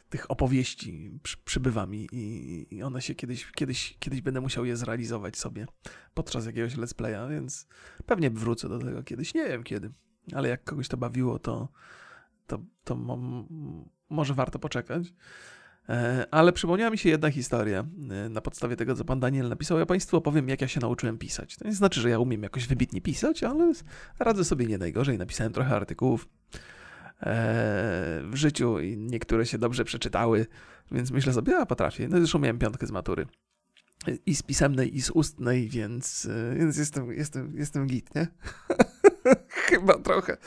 tych opowieści przy, przybywa mi i, i, one się kiedyś, kiedyś, kiedyś będę musiał je zrealizować sobie podczas jakiegoś let's playa, więc pewnie wrócę do tego kiedyś, nie wiem kiedy, ale jak kogoś to bawiło, to, to, to mo, może warto poczekać. E, ale przypomniała mi się jedna historia e, na podstawie tego, co pan Daniel napisał. Ja Państwu opowiem, jak ja się nauczyłem pisać. To nie znaczy, że ja umiem jakoś wybitnie pisać, ale radzę sobie nie najgorzej. Napisałem trochę artykułów w życiu i niektóre się dobrze przeczytały, więc myślę sobie, ja potrafię. No zresztą miałem piątkę z matury. I z pisemnej, i z ustnej, więc, więc jestem, jestem, jestem git, nie? Chyba trochę.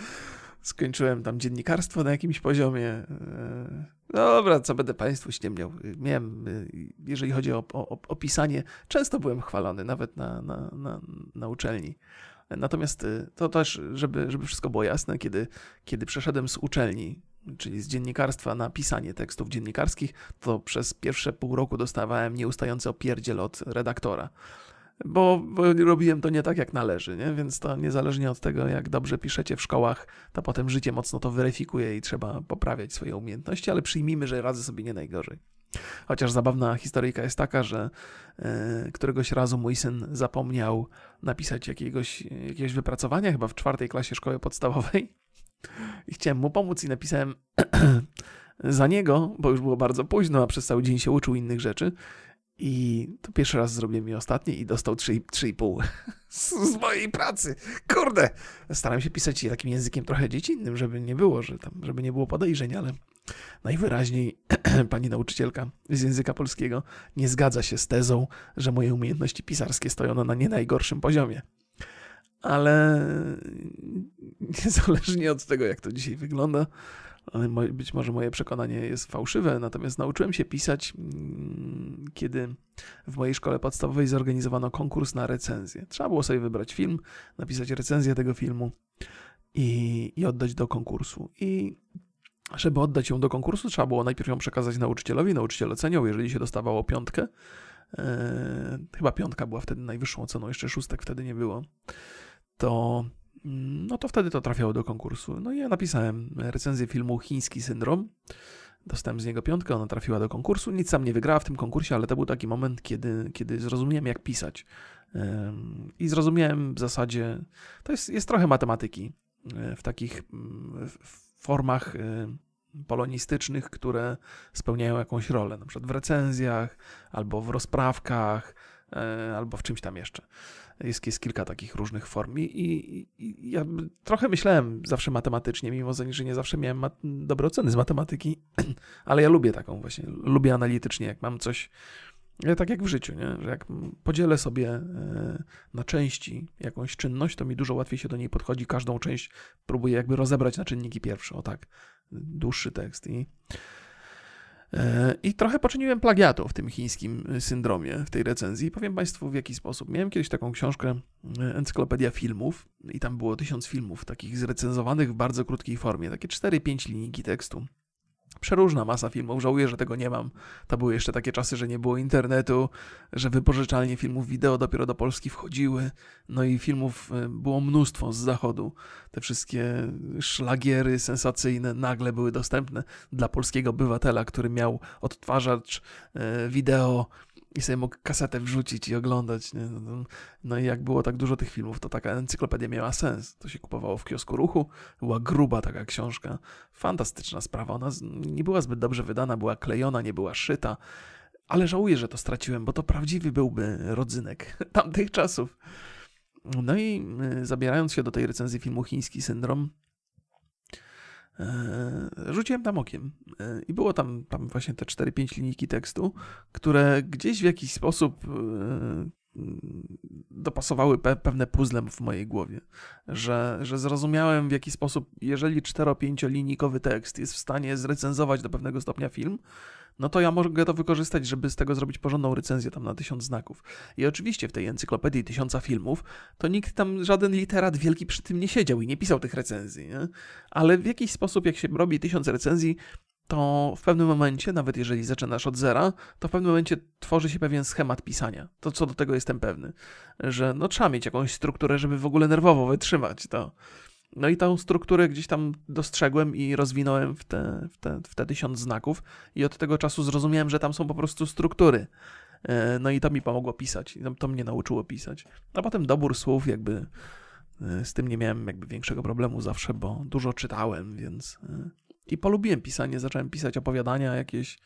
Skończyłem tam dziennikarstwo na jakimś poziomie. E, dobra, co będę Państwu ściemniał. Miałem, e, jeżeli chodzi o, o, o pisanie, często byłem chwalony, nawet na, na, na, na uczelni. Natomiast e, to też, żeby, żeby wszystko było jasne, kiedy, kiedy przeszedłem z uczelni, czyli z dziennikarstwa na pisanie tekstów dziennikarskich, to przez pierwsze pół roku dostawałem nieustający opierdziel od redaktora bo, robiłem to nie tak, jak należy, nie? więc to niezależnie od tego, jak dobrze piszecie w szkołach, to potem życie mocno to weryfikuje i trzeba poprawiać swoje umiejętności, ale przyjmijmy, że radzę sobie nie najgorzej. Chociaż zabawna historyjka jest taka, że e, któregoś razu mój syn zapomniał napisać jakiegoś, jakiegoś wypracowania, chyba w czwartej klasie szkoły podstawowej. I chciałem mu pomóc i napisałem za niego, bo już było bardzo późno, a przez cały dzień się uczył innych rzeczy. I to pierwszy raz zrobiłem i ostatni i dostał 3,5 z, z mojej pracy. Kurde! Staram się pisać takim językiem trochę dziecinnym, żeby nie było, że tam, żeby nie było podejrzeń, ale najwyraźniej pani nauczycielka z języka polskiego nie zgadza się z tezą, że moje umiejętności pisarskie stoją na nie najgorszym poziomie. Ale niezależnie od tego, jak to dzisiaj wygląda, być może moje przekonanie jest fałszywe, natomiast nauczyłem się pisać, mm, kiedy w mojej szkole podstawowej zorganizowano konkurs na recenzję. Trzeba było sobie wybrać film, napisać recenzję tego filmu i, i oddać do konkursu. I żeby oddać ją do konkursu, trzeba było najpierw ją przekazać nauczycielowi. Nauczyciel oceniał, jeżeli się dostawało piątkę. E, chyba piątka była wtedy najwyższą oceną, jeszcze szóstek wtedy nie było. To no to wtedy to trafiało do konkursu. No i ja napisałem recenzję filmu Chiński Syndrom. Dostałem z niego piątkę, ona trafiła do konkursu. Nic sam nie wygrała w tym konkursie, ale to był taki moment, kiedy, kiedy zrozumiałem, jak pisać. I zrozumiałem w zasadzie, to jest, jest trochę matematyki e, w takich formach e, polonistycznych, które spełniają jakąś rolę, na przykład w recenzjach, albo w rozprawkach, e, albo w czymś tam jeszcze. Jest, jest kilka takich różnych form. I, i, i ja trochę myślałem zawsze matematycznie, mimo że nie zawsze miałem dobre oceny z matematyki, ale ja lubię taką właśnie, lubię analitycznie, jak mam coś, tak jak w życiu, nie? że jak podzielę sobie e, na części jakąś czynność, to mi dużo łatwiej się do niej podchodzi. Każdą część próbuję jakby rozebrać na czynniki pierwsze, o tak, dłuższy tekst. I E, I trochę poczyniłem plagiatu w tym chińskim syndromie, w tej recenzji. Powiem Państwu w jaki sposób. Miałem kiedyś taką książkę e, Encyklopedia Filmów i tam było tysiąc filmów takich zrecenzowanych w bardzo krótkiej formie, takie 4-5 linijki tekstu. Przeróżna masa filmów, żałuję, że tego nie mam. To były jeszcze takie czasy, że nie było internetu, że wypożyczalnie filmów wideo dopiero do Polski wchodziły, no i filmów e, było mnóstwo z zachodu. Te wszystkie szlagiery sensacyjne nagle były dostępne dla polskiego obywatela, który miał odtwarzacz e, wideo i sobie mógł kasetę wrzucić i oglądać. Nie? No, no, no i jak było tak dużo tych filmów, to taka encyklopedia miała sens. To się kupowało w kiosku ruchu, była gruba taka książka. Fantastyczna sprawa. Ona nie była zbyt dobrze wydana, była klejona, nie była szyta. Ale żałuję, że to straciłem, bo to prawdziwy byłby rodzynek tamtych czasów. No i y, zabierając się do tej recenzji filmu Chiński Syndrom, rzuciłem tam okiem. E, i było tam, tam właśnie te 4-5 linijki tekstu, które gdzieś w jakiś sposób e, dopasowały pe pewne puzzle w mojej głowie, że, że zrozumiałem w jaki sposób, jeżeli 4-5 linijkowy tekst jest w stanie zrecenzować do pewnego stopnia film, no to ja mogę to wykorzystać, żeby z tego zrobić porządną recenzję tam na tysiąc znaków. I oczywiście w tej encyklopedii tysiąca filmów, to nikt tam, żaden literat wielki przy tym nie siedział i nie pisał tych recenzji, nie? Ale w jakiś sposób, jak się robi tysiąc recenzji, to w pewnym momencie, nawet jeżeli zaczynasz od zera, to w pewnym momencie tworzy się pewien schemat pisania. To co do tego jestem pewny, że no trzeba mieć jakąś strukturę, żeby w ogóle nerwowo wytrzymać to. No i tą strukturę gdzieś tam dostrzegłem i rozwinąłem w te, w, te, w te tysiąc znaków i od tego czasu zrozumiałem, że tam są po prostu struktury. E, no i to mi pomogło pisać, to mnie nauczyło pisać. A potem dobór słów jakby e, z tym nie miałem jakby większego problemu zawsze, bo dużo czytałem, więc e, i polubiłem pisanie, zacząłem pisać opowiadania jakieś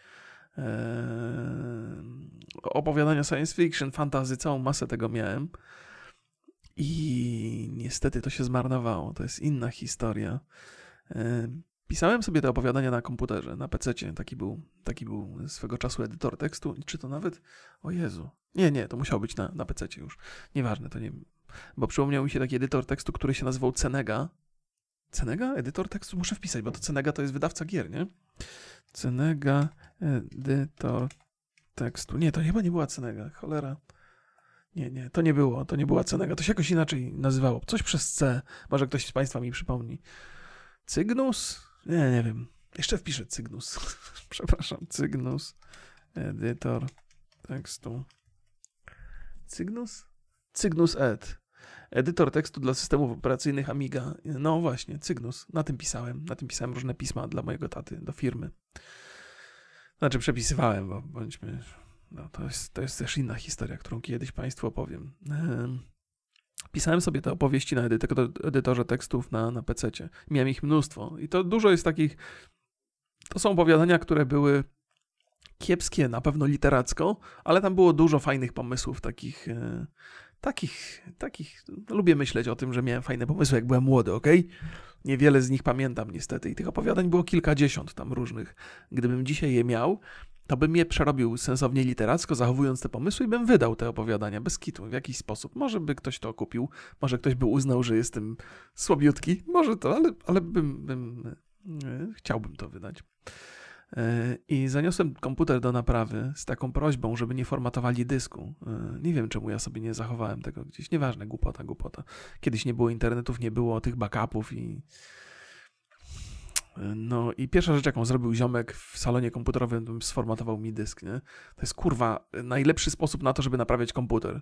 opowiadania science fiction, fantazy, całą masę tego miałem. I niestety to się zmarnowało. To jest inna historia. E, pisałem sobie te opowiadania na komputerze, na PC. Taki był, taki był swego czasu edytor tekstu. Czy to nawet. O Jezu. Nie, nie, to musiało być na, na PC już. Nieważne, to nie. Bo przypomniał mi się taki edytor tekstu, który się nazywał Cenega. Cenega? Edytor tekstu? Muszę wpisać, bo to Cenega to jest wydawca gier, nie? Cenega, edytor tekstu. Nie, to chyba nie była Cenega. Cholera. Nie, nie, to nie było. To nie była Cenega. To się jakoś inaczej nazywało. Coś przez C. Może ktoś z Państwa mi przypomni. Cygnus? Nie, nie wiem. Jeszcze wpiszę Cygnus. Przepraszam. Cygnus. Edytor tekstu. Cygnus? Cygnus Ed. Edytor tekstu dla systemów operacyjnych Amiga. No właśnie, Cygnus. Na tym pisałem. Na tym pisałem różne pisma dla mojego taty, do firmy. Znaczy przepisywałem, bo bądźmy... No, to, jest, to jest też inna historia, którą kiedyś Państwu opowiem. Pisałem sobie te opowieści na edytorze tekstów na, na PC. Miałem ich mnóstwo. I to dużo jest takich. To są opowiadania, które były kiepskie, na pewno literacko, ale tam było dużo fajnych pomysłów, takich. E, takich, takich. No, lubię myśleć o tym, że miałem fajne pomysły, jak byłem młody, ok? Niewiele z nich pamiętam niestety. I tych opowiadań było kilkadziesiąt tam różnych. Gdybym dzisiaj je miał, to bym je przerobił sensownie literacko, zachowując te pomysły i bym wydał te opowiadania bez kitu w jakiś sposób. Może by ktoś to kupił, może ktoś by uznał, że jestem słabiutki, może to, ale, ale bym, bym e, chciałbym to wydać. E, I zaniosłem komputer do naprawy z taką prośbą, żeby nie formatowali dysku. E, nie wiem, czemu ja sobie nie zachowałem tego gdzieś. Nieważne, głupota, głupota. Kiedyś nie było internetów, nie było tych backupów i no i pierwsza rzecz, jaką zrobił ziomek w salonie komputerowym, sformatował mi dysk, nie? To jest kurwa najlepszy sposób na to, żeby naprawiać komputer.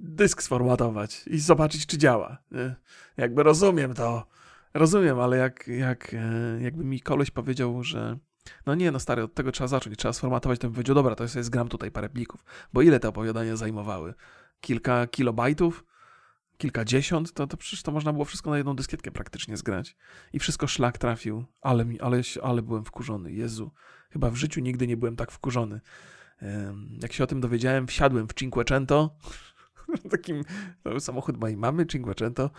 Dysk sformatować i zobaczyć, czy działa. Nie? Jakby rozumiem to, rozumiem, ale jak, jak, e, jakby mi koleś powiedział, że no nie, no stary, od tego trzeba zacząć, trzeba sformatować, to bym powiedział, dobra, to ja sobie zgram tutaj parę plików, bo ile te opowiadania zajmowały? Kilka kilobajtów? kilkadziesiąt, to, to przecież to można było wszystko na jedną dyskietkę praktycznie zgrać. I wszystko szlak trafił, ale, mi, ale, ale byłem wkurzony. Jezu, chyba w życiu nigdy nie byłem tak wkurzony. Jak się o tym dowiedziałem, wsiadłem w Cinquecento, takim no, samochód mojej mamy, Cinquecento,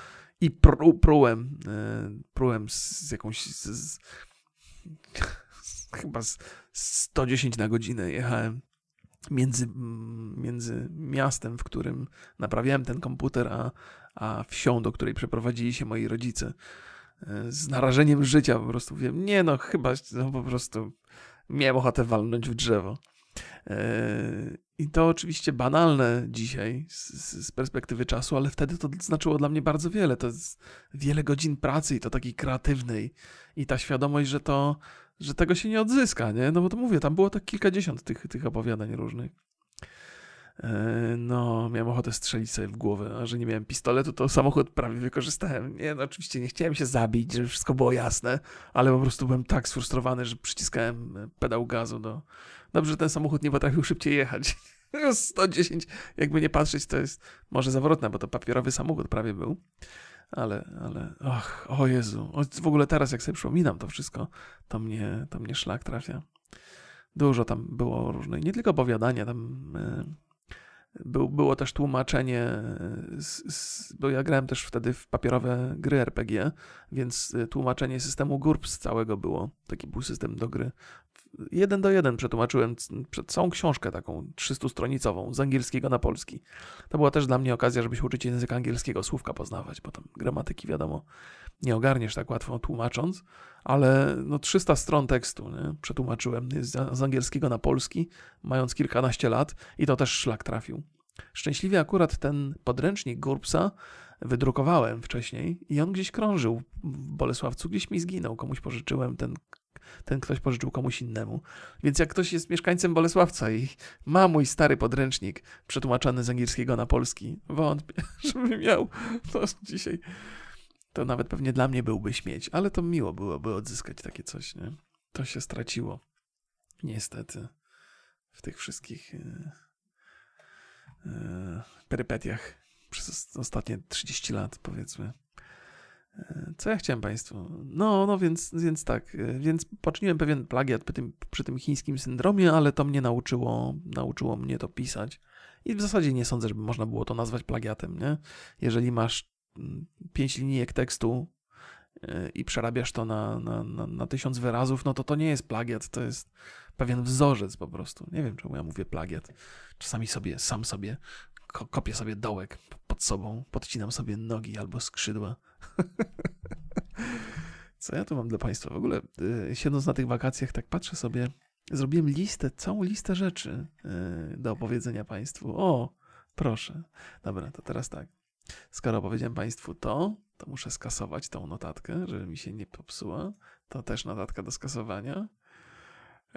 i pru, prułem, e, prułem z, z jakąś, z, z, chyba z 110 na godzinę jechałem między, między miastem, w którym naprawiałem ten komputer, a, a wsią, do której przeprowadzili się moi rodzice. E, z narażeniem życia po prostu wiem, nie no, chyba no, po prostu miałem ochotę walnąć w drzewo. E, I to oczywiście banalne dzisiaj z, z, perspektywy czasu, ale wtedy to znaczyło dla mnie bardzo wiele. To jest wiele godzin pracy i to takiej kreatywnej. I ta świadomość, że to, że tego się nie odzyska, nie? No bo to mówię, tam było tak kilkadziesiąt tych, tych opowiadań różnych. E, no, miałem ochotę strzelić sobie w głowę, a że nie miałem pistoletu, to samochód prawie wykorzystałem. Nie, no oczywiście nie chciałem się zabić, żeby wszystko było jasne, ale po prostu byłem tak sfrustrowany, że przyciskałem pedał gazu do... Dobrze, że ten samochód nie potrafił szybciej jechać. 110, jakby nie patrzeć, to jest może zawrotne, bo to papierowy samochód prawie był ale, ale, och, o Jezu, w ogóle teraz jak sobie przypominam to wszystko, to mnie, to mnie szlak trafia. Dużo tam było różnych, nie tylko opowiadania, tam e, był, było też tłumaczenie, e, z, z, bo ja grałem też wtedy w papierowe gry RPG, więc e, tłumaczenie systemu GURPS całego było. Taki był system do gry jeden do jeden przetłumaczyłem całą książkę taką 300-stronicową z angielskiego na polski. To była też dla mnie okazja, żeby się uczyć języka angielskiego, słówka poznawać, bo tam gramatyki wiadomo nie ogarniesz tak łatwo tłumacząc, ale no 300 stron tekstu nie? przetłumaczyłem z, angielskiego na polski, mając kilkanaście lat i to też szlak trafił. Szczęśliwie akurat ten podręcznik Gurpsa wydrukowałem wcześniej i on gdzieś krążył w Bolesławcu, gdzieś mi zginął, komuś pożyczyłem ten ten ktoś pożyczył komuś innemu. Więc jak ktoś jest mieszkańcem Bolesławca i ma mój stary podręcznik przetłumaczony z angielskiego na polski, wątpię, żeby miał to dzisiaj. To nawet pewnie dla mnie byłby śmieć, ale to miło byłoby odzyskać takie coś, nie? To się straciło. Niestety. W tych wszystkich yy, yy, perypetiach przez ostatnie 30 lat, powiedzmy. Co ja chciałem Państwu? No, no więc, więc tak, więc poczyniłem pewien plagiat przy tym, przy tym chińskim syndromie, ale to mnie nauczyło, nauczyło mnie to pisać. I w zasadzie nie sądzę, żeby można było to nazwać plagiatem, nie? Jeżeli masz mm, pięć linijek tekstu e, i przerabiasz to na, na, na, na tysiąc wyrazów, no to to nie jest plagiat, to jest pewien wzorzec po prostu. Nie wiem, czemu ja mówię plagiat. Czasami sobie, sam sobie kopię sobie dołek pod sobą, podcinam sobie nogi albo skrzydła. Co ja tu mam dla Państwa? W ogóle yy, siedząc na tych wakacjach, tak patrzę sobie, zrobiłem listę, całą listę rzeczy yy, do opowiedzenia Państwu. O, proszę. Dobra, to teraz tak. Skoro opowiedziałem Państwu to, to muszę skasować tą notatkę, żeby mi się nie popsuła. To też notatka do skasowania.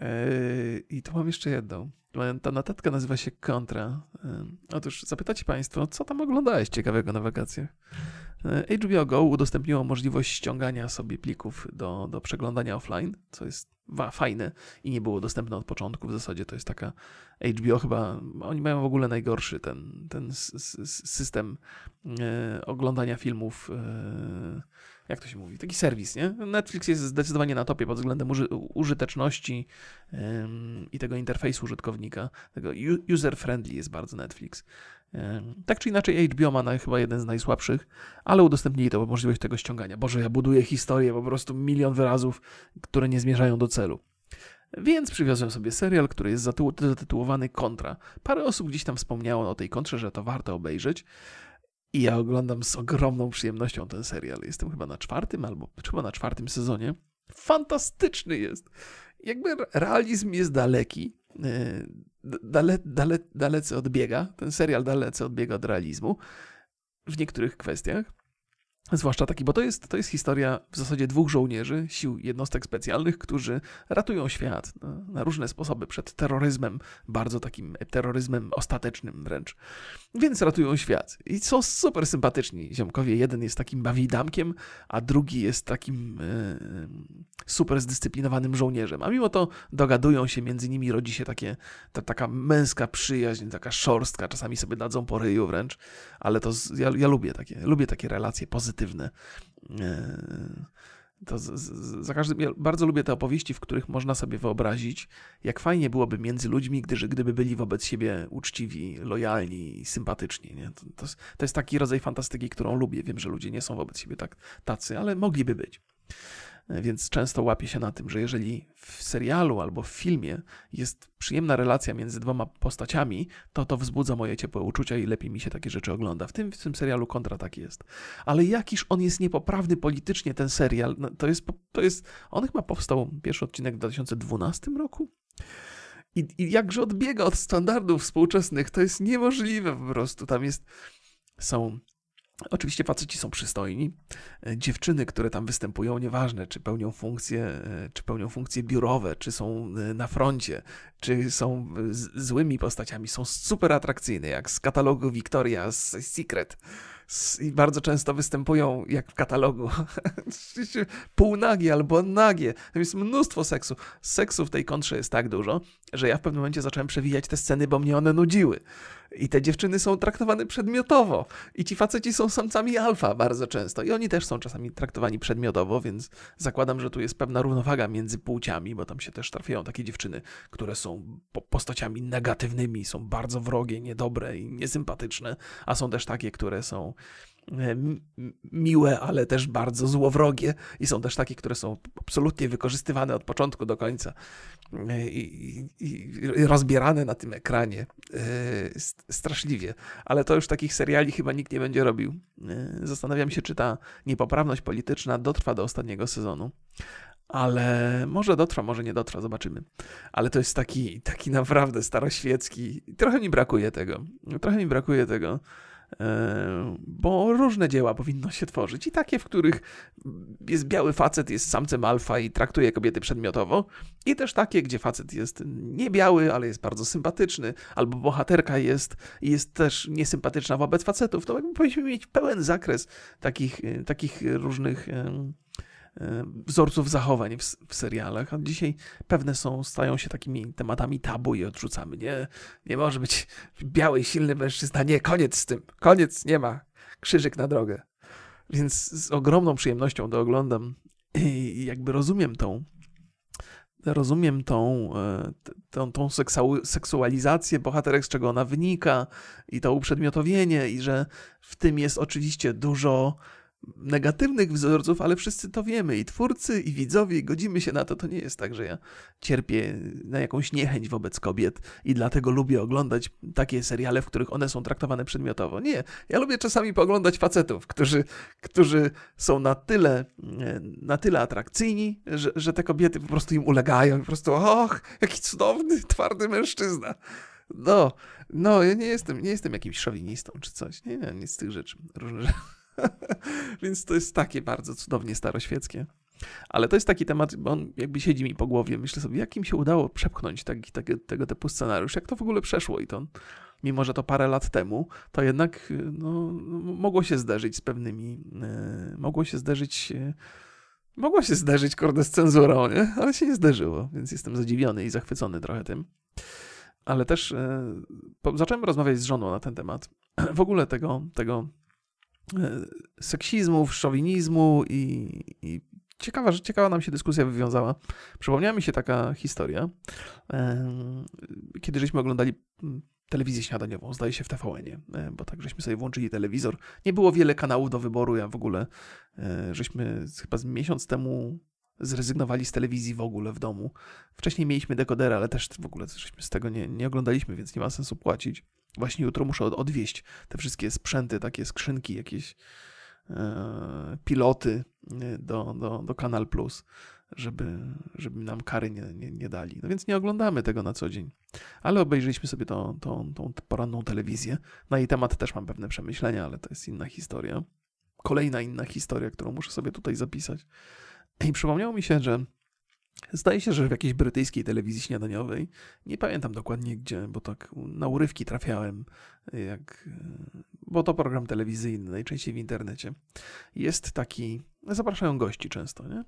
Yy, I tu mam jeszcze jedną. Ta notatka nazywa się Kontra. Yy, otóż zapytacie Państwo, co tam oglądałeś ciekawego na wakacjach? Yy, HBO Go udostępniło możliwość ściągania sobie plików do, do przeglądania offline, co jest fajne i nie było dostępne od początku. W zasadzie to jest taka HBO chyba, oni mają w ogóle najgorszy ten, ten system oglądania filmów jak to się mówi, taki serwis, nie? Netflix jest zdecydowanie na topie pod względem uży, użyteczności i tego interfejsu użytkownika. Tego user-friendly jest bardzo Netflix. Tak czy inaczej HBO ma na, chyba jeden z najsłabszych, ale udostępnili to możliwość tego ściągania. Boże, ja buduję historię, po prostu milion wyrazów, które nie zmierzają do celu. Więc przywiozłem sobie serial, który jest zatytułowany Kontra. Parę osób gdzieś tam wspomniało o tej kontrze, że to warto obejrzeć. I ja oglądam z ogromną przyjemnością ten serial. Jestem chyba na czwartym albo chyba na czwartym sezonie. Fantastyczny jest. Jakby realizm jest daleki. E, dale, dale, dalece odbiega. Ten serial dalece odbiega od realizmu w niektórych kwestiach. Zwłaszcza taki, bo to jest, to jest historia w zasadzie dwóch żołnierzy, sił jednostek specjalnych, którzy ratują świat na, na, różne sposoby przed terroryzmem, bardzo takim terroryzmem ostatecznym wręcz. Więc ratują świat. I są super sympatyczni ziomkowie. Jeden jest takim bawidamkiem, a drugi jest takim e, super zdyscyplinowanym żołnierzem. A mimo to dogadują się, między nimi rodzi się takie, ta, taka męska przyjaźń, taka szorstka, czasami sobie dadzą po ryju wręcz, ale to ja, ja lubię takie, lubię takie relacje pozytywne pozytywne. E, to z, z, za każdym, ja bardzo lubię te opowieści, w których można sobie wyobrazić, jak fajnie byłoby między ludźmi, gdy, gdyby byli wobec siebie uczciwi, lojalni, sympatyczni. Nie? To, to, to jest taki rodzaj fantastyki, którą lubię. Wiem, że ludzie nie są wobec siebie tak tacy, ale mogliby być. Więc często łapię się na tym, że jeżeli w serialu albo w filmie jest przyjemna relacja między dwoma postaciami, to to wzbudza moje ciepłe uczucia i lepiej mi się takie rzeczy ogląda. W tym, w tym serialu kontra tak jest. Ale jakiż on jest niepoprawny politycznie, ten serial. No, to jest, to jest, on chyba powstał, pierwszy odcinek w 2012 roku. I, I jakże odbiega od standardów współczesnych, to jest niemożliwe po prostu. Tam jest, są Oczywiście faceci są przystojni. E, dziewczyny, które tam występują, nieważne czy pełnią funkcje, e, czy pełnią funkcje biurowe, czy są e, na froncie, czy są złymi postaciami, są super atrakcyjne, jak z katalogu Victoria's Secret i bardzo często występują jak w katalogu. Półnagie albo nagie. Tam jest mnóstwo seksu. Seksu w tej kontrze jest tak dużo, że ja w pewnym momencie zacząłem przewijać te sceny, bo mnie one nudziły. I te dziewczyny są traktowane przedmiotowo. I ci faceci są samcami alfa bardzo często. I oni też są czasami traktowani przedmiotowo, więc zakładam, że tu jest pewna równowaga między płciami, bo tam się też trafiają takie dziewczyny, które są postaciami negatywnymi, są bardzo wrogie, niedobre i niesympatyczne, a są też takie, które są miłe, ale też bardzo złowrogie i są też takie, które są absolutnie wykorzystywane od początku do końca e, i, i, i rozbierane na tym ekranie e, straszliwie. Ale to już takich seriali chyba nikt nie będzie robił. Zastanawiam się, czy ta niepoprawność polityczna dotrwa do ostatniego sezonu. Ale może dotrwa, może nie dotrwa, zobaczymy. Ale to jest taki, taki naprawdę staroświecki. Trochę mi brakuje tego. Trochę mi brakuje tego E, bo różne dzieła powinno się tworzyć i takie, w których jest biały facet, jest samcem alfa i traktuje kobiety przedmiotowo, i też takie, gdzie facet jest nie biały, ale jest bardzo sympatyczny, albo bohaterka jest, jest też niesympatyczna wobec facetów. To powinniśmy mieć pełen zakres takich, takich różnych wzorców zachowań w, w, serialach, a dzisiaj pewne są, stają się takimi tematami tabu i odrzucamy. Nie, nie może być biały, silny mężczyzna. Nie, koniec z tym. Koniec, nie ma. Krzyżyk na drogę. Więc z ogromną przyjemnością to oglądam i jakby rozumiem tą rozumiem tą, e, tą, tą seksualizację bohaterek, z czego ona wynika i to uprzedmiotowienie i że w tym jest oczywiście dużo negatywnych wzorców, ale wszyscy to wiemy i twórcy, i widzowie, i godzimy się na to. To nie jest tak, że ja cierpię na jakąś niechęć wobec kobiet i dlatego lubię oglądać takie seriale, w których one są traktowane przedmiotowo. Nie, ja lubię czasami pooglądać facetów, którzy, którzy są na tyle, na tyle atrakcyjni, że, że te kobiety po prostu im ulegają. Po prostu, och, jaki cudowny, twardy mężczyzna. No, no, ja nie jestem, nie jestem jakimś szowinistą czy coś. Nie, nie, nic z tych rzeczy. Różne rzeczy. Więc to jest takie bardzo cudownie staroświeckie. Ale to jest taki temat, bo on jakby siedzi mi po głowie. Myślę sobie, jak im się udało przepchnąć taki, taki, tego typu scenariusz, jak to w ogóle przeszło i to, mimo że to parę lat temu, to jednak no, mogło się zderzyć z pewnymi, yy, mogło się zderzyć, yy, mogło się zderzyć, kurde, z cenzurą, nie? ale się nie zderzyło, więc jestem zadziwiony i zachwycony trochę tym. Ale też yy, zacząłem rozmawiać z żoną na ten temat. W ogóle tego, tego seksizmów, szowinizmu i, i ciekawa, że ciekawa nam się dyskusja wywiązała. Przypomniała mi się taka historia, kiedy żeśmy oglądali mm, telewizję śniadaniową, zdaje się w TVN-ie, e, bo tak żeśmy sobie włączyli telewizor. Nie było wiele kanałów do wyboru, ja w ogóle e, żeśmy chyba z miesiąc temu zrezygnowali z telewizji w ogóle w domu. Wcześniej mieliśmy dekodery, ale też w ogóle żeśmy z tego nie, nie oglądaliśmy, więc nie ma sensu płacić. Właśnie jutro muszę odwieźć te wszystkie sprzęty, takie skrzynki, jakieś e, piloty e, do, do, do Kanal Plus, żeby, żeby nam kary nie, nie, nie dali. No więc nie oglądamy tego na co dzień. Ale obejrzeliśmy sobie tą, tą, tą poranną telewizję. Na jej temat też mam pewne przemyślenia, ale to jest inna historia. Kolejna inna historia, którą muszę sobie tutaj zapisać. I przypomniało mi się, że Zdaje się, że w jakiejś brytyjskiej telewizji śniadaniowej, nie pamiętam dokładnie gdzie, bo tak na urywki trafiałem, jak, bo to program telewizyjny, najczęściej w internecie. Jest taki, zapraszają gości często, nie?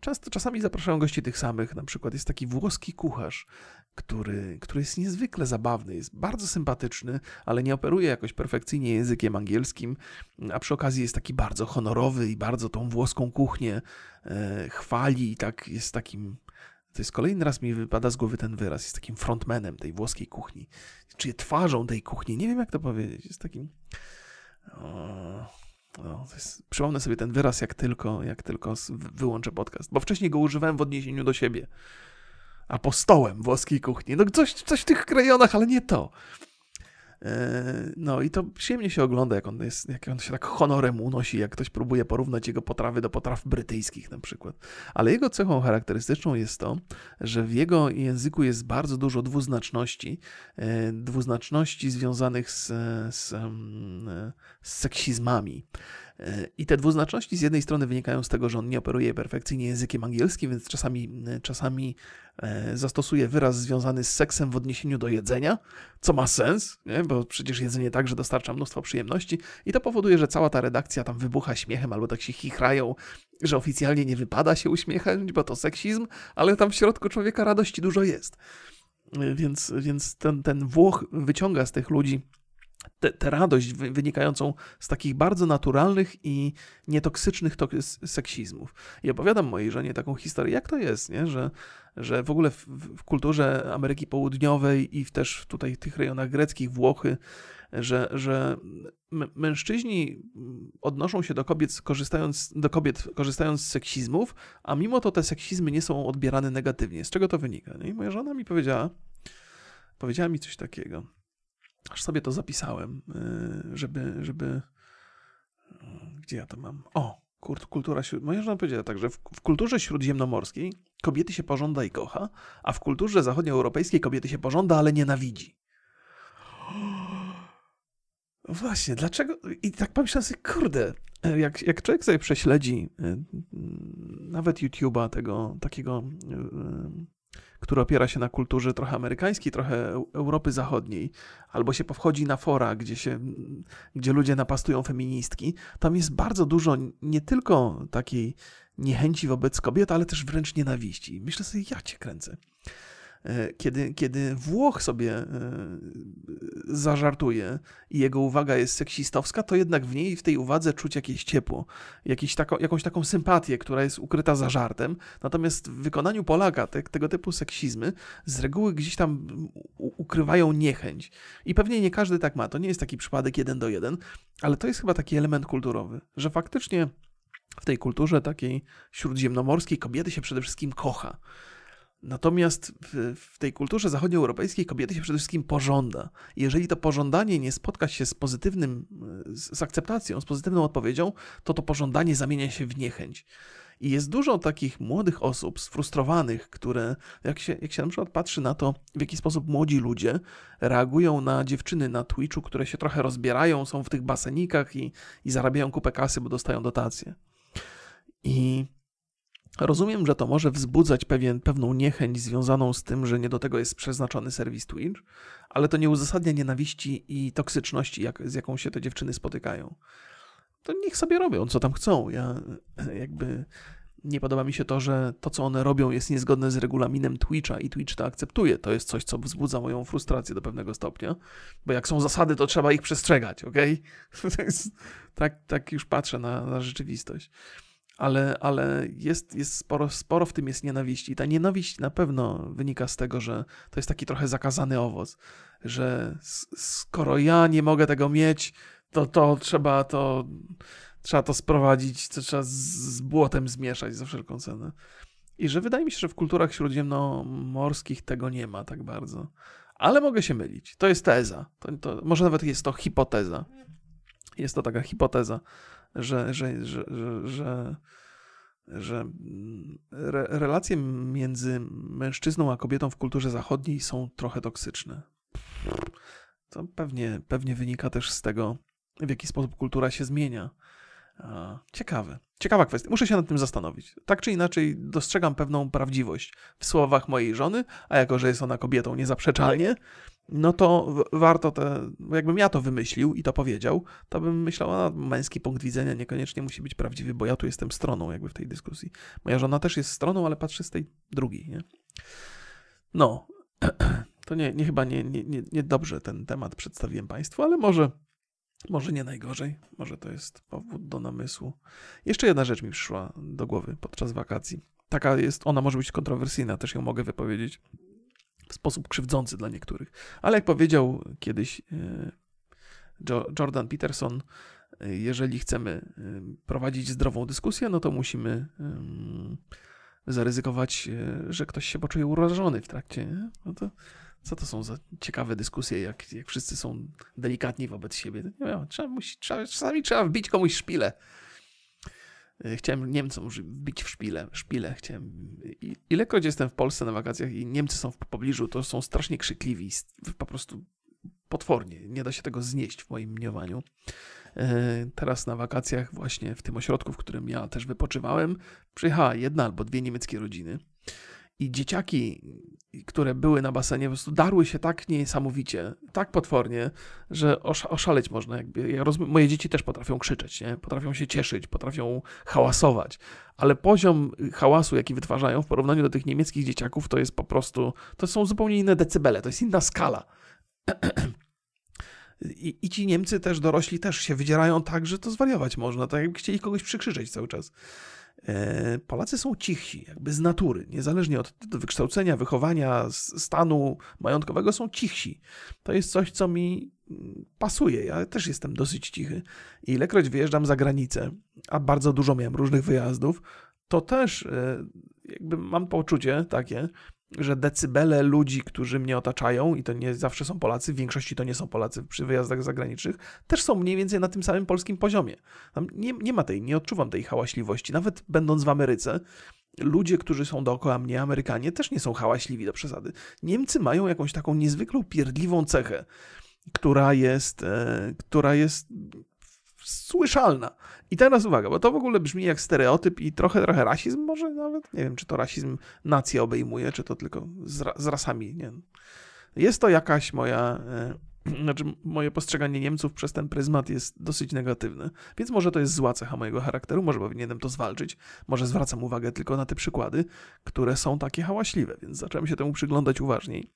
Często, czasami zapraszają gości tych samych, na przykład jest taki włoski kucharz, który, który jest niezwykle zabawny, jest bardzo sympatyczny, ale nie operuje jakoś perfekcyjnie językiem angielskim, a przy okazji jest taki bardzo honorowy i bardzo tą włoską kuchnię e, chwali i tak jest takim to jest kolejny raz mi wypada z głowy ten wyraz. Jest takim frontmanem tej włoskiej kuchni. Czy twarzą tej kuchni. Nie wiem, jak to powiedzieć. Jest takim. O, jest, przypomnę sobie ten wyraz, jak tylko, jak tylko wyłączę podcast. Bo wcześniej go używałem w odniesieniu do siebie apostołem włoskiej kuchni. No coś, coś w tych krajonach, ale nie to. E, no i to przyjemnie się ogląda, jak on, jest, jak on się tak honorem unosi, jak ktoś próbuje porównać jego potrawy do potraw brytyjskich na przykład. Ale jego cechą charakterystyczną jest to, że w jego języku jest bardzo dużo dwuznaczności, e, dwuznaczności związanych z, z, z seksizmami. I te dwuznaczności z jednej strony wynikają z tego, że on nie operuje perfekcyjnie językiem angielskim, więc czasami, czasami e, zastosuje wyraz związany z seksem w odniesieniu do jedzenia, co ma sens, nie? bo przecież jedzenie także dostarcza mnóstwo przyjemności i to powoduje, że cała ta redakcja tam wybucha śmiechem albo tak się chichrają, że oficjalnie nie wypada się uśmiechać, bo to seksizm, ale tam w środku człowieka radości dużo jest. Więc, więc ten, ten Włoch wyciąga z tych ludzi tę radość wynikającą z takich bardzo naturalnych i nietoksycznych seksizmów. I opowiadam mojej żonie taką historię, jak to jest, nie? Że, że w ogóle w, w kulturze Ameryki Południowej i w też tutaj w tych rejonach greckich, Włochy, że, że mężczyźni odnoszą się do kobiet korzystając, do kobiet korzystając z seksizmów, a mimo to te seksizmy nie są odbierane negatywnie. Z czego to wynika? Nie? I moja żona mi powiedziała, powiedziała mi coś takiego Aż sobie to zapisałem, y, żeby, żeby. Gdzie ja to mam? O, kultura śród... Moja żona powiedziała tak, że w, kulturze śródziemnomorskiej kobiety się pożąda i kocha, a w kulturze zachodnioeuropejskiej kobiety się pożąda, ale nienawidzi. Właśnie, dlaczego? I tak pomyślałem sobie, kurde, jak, jak człowiek sobie prześledzi y, nawet YouTube'a, tego takiego y, który opiera się na kulturze trochę amerykańskiej, trochę Europy Zachodniej, albo się powchodzi na fora, gdzie, się, gdzie ludzie napastują feministki, tam jest bardzo dużo nie tylko takiej niechęci wobec kobiet, ale też wręcz nienawiści. Myślę sobie, ja cię kręcę. E, kiedy, kiedy Włoch sobie e, zażartuje i jego uwaga jest seksistowska, to jednak w niej, w tej uwadze czuć jakieś ciepło, jakieś tako, jakąś taką sympatię, która jest ukryta za żartem. Natomiast w wykonaniu Polaka te, tego typu seksizmy z reguły gdzieś tam ukrywają niechęć. I pewnie nie każdy tak ma. To nie jest taki przypadek jeden do jeden, ale to jest chyba taki element kulturowy, że faktycznie w tej kulturze takiej śródziemnomorskiej kobiety się przede wszystkim kocha. Natomiast w, w, tej kulturze zachodnioeuropejskiej kobiety się przede wszystkim pożąda. Jeżeli to pożądanie nie spotka się z pozytywnym, z akceptacją, z pozytywną odpowiedzią, to to pożądanie zamienia się w niechęć. I jest dużo takich młodych osób sfrustrowanych, które, jak się, jak się na przykład patrzy na to, w jaki sposób młodzi ludzie reagują na dziewczyny na Twitchu, które się trochę rozbierają, są w tych basenikach i, i zarabiają kupę kasy, bo dostają dotacje. I Rozumiem, że to może wzbudzać pewien, pewną niechęć związaną z tym, że nie do tego jest przeznaczony serwis Twitch, ale to nie uzasadnia nienawiści i toksyczności, jak, z jaką się te dziewczyny spotykają. To niech sobie robią, co tam chcą. Ja jakby nie podoba mi się to, że to, co one robią, jest niezgodne z regulaminem Twitcha i Twitch to akceptuje. To jest coś, co wzbudza moją frustrację do pewnego stopnia, bo jak są zasady, to trzeba ich przestrzegać, ok? tak, tak już patrzę na, na rzeczywistość ale, ale jest, jest sporo, sporo w tym jest nienawiści. I ta nienawiść na pewno wynika z tego, że to jest taki trochę zakazany owoc, że skoro ja nie mogę tego mieć, to, to trzeba to trzeba to sprowadzić, to trzeba z, błotem zmieszać za wszelką cenę. I że wydaje mi się, że w kulturach śródziemnomorskich tego nie ma tak bardzo. Ale mogę się mylić. To jest teza. To, to, może nawet jest to hipoteza. Jest to taka hipoteza, że, że, że, że, że, mm, re, relacje między mężczyzną a kobietą w kulturze zachodniej są trochę toksyczne. To pewnie, pewnie wynika też z tego, w jaki sposób kultura się zmienia. Ciekawe. Ciekawa kwestia. Muszę się nad tym zastanowić. Tak czy inaczej, dostrzegam pewną prawdziwość w słowach mojej żony, a jako, że jest ona kobietą niezaprzeczalnie, no to warto te, jakbym ja to wymyślił i to powiedział, to bym myślał, a męski punkt widzenia niekoniecznie musi być prawdziwy, bo ja tu jestem stroną jakby w tej dyskusji. Moja żona też jest stroną, ale patrzy z tej drugiej, nie? No, to nie, nie chyba nie, nie, nie, nie dobrze ten temat przedstawiłem Państwu, ale może, może nie najgorzej, może to jest powód do namysłu. Jeszcze jedna rzecz mi przyszła do głowy podczas wakacji. Taka jest, ona może być kontrowersyjna, też ją mogę wypowiedzieć w sposób krzywdzący dla niektórych. Ale jak powiedział kiedyś e, Jordan Peterson, e, jeżeli chcemy e, prowadzić zdrową dyskusję, no to musimy zaryzykować, że ktoś się poczuje urażony w trakcie. No to co to są za ciekawe dyskusje, jak, jak wszyscy są delikatni wobec siebie? Nie wiem, trzeba, musi, trzeba, czasami trzeba wbić komuś szpilę. E, chciałem Niemcom wbić w szpile, szpile chciałem. Ilekroć jestem w Polsce na wakacjach i Niemcy są w pobliżu, to są strasznie krzykliwi, po prostu potwornie. Nie da się tego znieść w moim mniemaniu. E, teraz na wakacjach właśnie w tym ośrodku, w którym ja też wypoczywałem, przyjechała jedna albo dwie niemieckie rodziny i dzieciaki, które były na basenie, po prostu darły się tak niesamowicie, tak potwornie, że oszaleć można. Jakby. Ja moje dzieci też potrafią krzyczeć, nie? potrafią się cieszyć, potrafią hałasować, ale poziom hałasu, jaki wytwarzają w porównaniu do tych niemieckich dzieciaków, to jest po prostu, to są zupełnie inne decybele, to jest inna skala. I, I, ci Niemcy też, dorośli też się wydzierają tak, że to zwariować można, tak jakby chcieli kogoś przykrzyczeć cały czas. E, Polacy są cichsi, jakby z natury, niezależnie od wykształcenia, wychowania, stanu majątkowego, są cichsi. To jest coś, co mi mm, pasuje. Ja też jestem dosyć cichy. I ilekroć wyjeżdżam za granicę, a bardzo dużo miałem różnych wyjazdów, to też e, jakby mam poczucie takie, że decybele ludzi, którzy mnie otaczają, i to nie zawsze są Polacy, w większości to nie są Polacy przy wyjazdach zagranicznych, też są mniej więcej na tym samym polskim poziomie. Tam nie, nie ma tej, nie odczuwam tej hałaśliwości. Nawet będąc w Ameryce, ludzie, którzy są dookoła mnie, Amerykanie, też nie są hałaśliwi do przesady. Niemcy mają jakąś taką niezwykle pierdliwą cechę, która jest, e, która jest słyszalna. I teraz uwaga, bo to w ogóle brzmi jak stereotyp i trochę, trochę rasizm, może nawet, nie wiem, czy to rasizm nację obejmuje, czy to tylko z, z rasami, nie Jest to jakaś moja, e, znaczy moje postrzeganie Niemców przez ten pryzmat jest dosyć negatywne. Więc może to jest zła cecha mojego charakteru, może powinienem to zwalczyć, może zwracam uwagę tylko na te przykłady, które są takie hałaśliwe, więc zacząłem się temu przyglądać uważniej.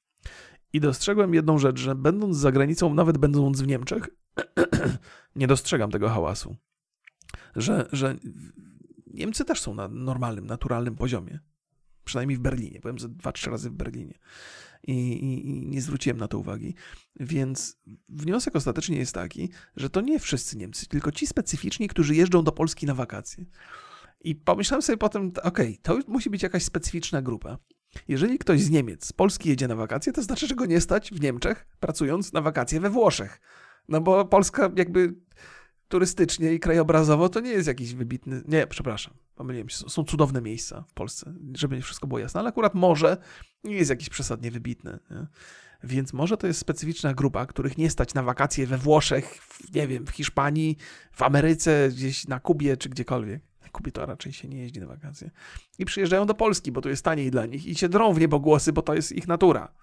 I dostrzegłem jedną rzecz, że będąc za granicą, nawet będąc w Niemczech, nie dostrzegam tego hałasu. Że, że Niemcy też są na normalnym, naturalnym poziomie. Przynajmniej w Berlinie. Byłem ze dwa, trzy razy w Berlinie. I, i, I, nie zwróciłem na to uwagi. Więc wniosek ostatecznie jest taki, że to nie wszyscy Niemcy, tylko ci specyficzni, którzy jeżdżą do Polski na wakacje. I pomyślałem sobie potem, okej, okay, to musi być jakaś specyficzna grupa. Jeżeli ktoś z Niemiec, z Polski jedzie na wakacje, to znaczy, że go nie stać w Niemczech, pracując na wakacje we Włoszech. No bo Polska jakby turystycznie i krajobrazowo to nie jest jakiś wybitny. Nie, przepraszam, pomyliłem się. Są cudowne miejsca w Polsce, żeby wszystko było jasne, ale akurat morze nie jest jakiś przesadnie wybitny. Nie? Więc może to jest specyficzna grupa, których nie stać na wakacje we Włoszech, w, nie wiem, w Hiszpanii, w Ameryce, gdzieś na Kubie czy gdziekolwiek. Na Kubie to raczej się nie jeździ na wakacje. I przyjeżdżają do Polski, bo tu jest taniej dla nich i się drą w niebogłosy, bo to jest ich natura.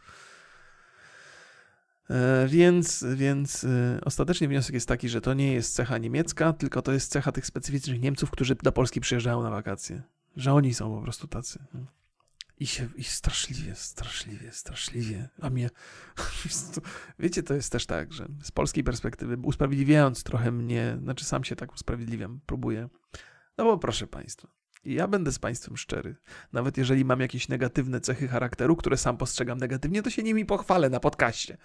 E, więc, więc e, ostatecznie wniosek jest taki, że to nie jest cecha niemiecka, tylko to jest cecha tych specyficznych Niemców, którzy do Polski przyjeżdżają na wakacje. Że oni są po prostu tacy. I się i straszliwie, straszliwie, straszliwie. A mnie. Wiecie, to jest też tak, że z polskiej perspektywy, usprawiedliwiając trochę mnie, znaczy sam się tak usprawiedliwiam, próbuję. No bo proszę Państwa, ja będę z Państwem szczery. Nawet jeżeli mam jakieś negatywne cechy charakteru, które sam postrzegam negatywnie, to się nimi pochwalę na podcaście.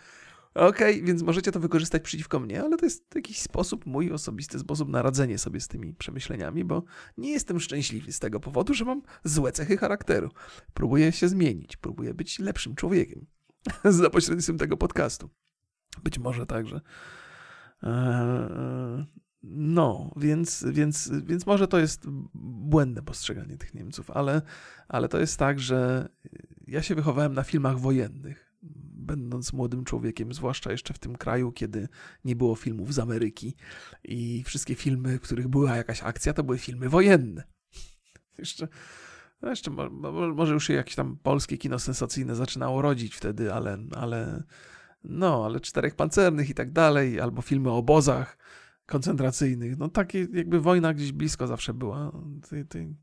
Okej, okay, więc możecie to wykorzystać przeciwko mnie, ale to jest jakiś sposób, mój osobisty sposób na radzenie sobie z tymi przemyśleniami, bo nie jestem szczęśliwy z tego powodu, że mam złe cechy charakteru. Próbuję się zmienić, próbuję być lepszym człowiekiem za pośrednictwem tego podcastu. Być może także. Eee, no, więc, więc, więc może to jest błędne postrzeganie tych Niemców, ale, ale to jest tak, że ja się wychowałem na filmach wojennych będąc młodym człowiekiem, zwłaszcza jeszcze w tym kraju, kiedy nie było filmów z Ameryki i wszystkie filmy, w których była jakaś akcja, to były filmy wojenne. Jeszcze, no jeszcze może już się jakieś tam polskie kino sensacyjne zaczynało rodzić wtedy, ale, ale no, ale czterech pancernych i tak dalej, albo filmy o obozach koncentracyjnych. No takie jakby wojna gdzieś blisko zawsze była. Ty, ty,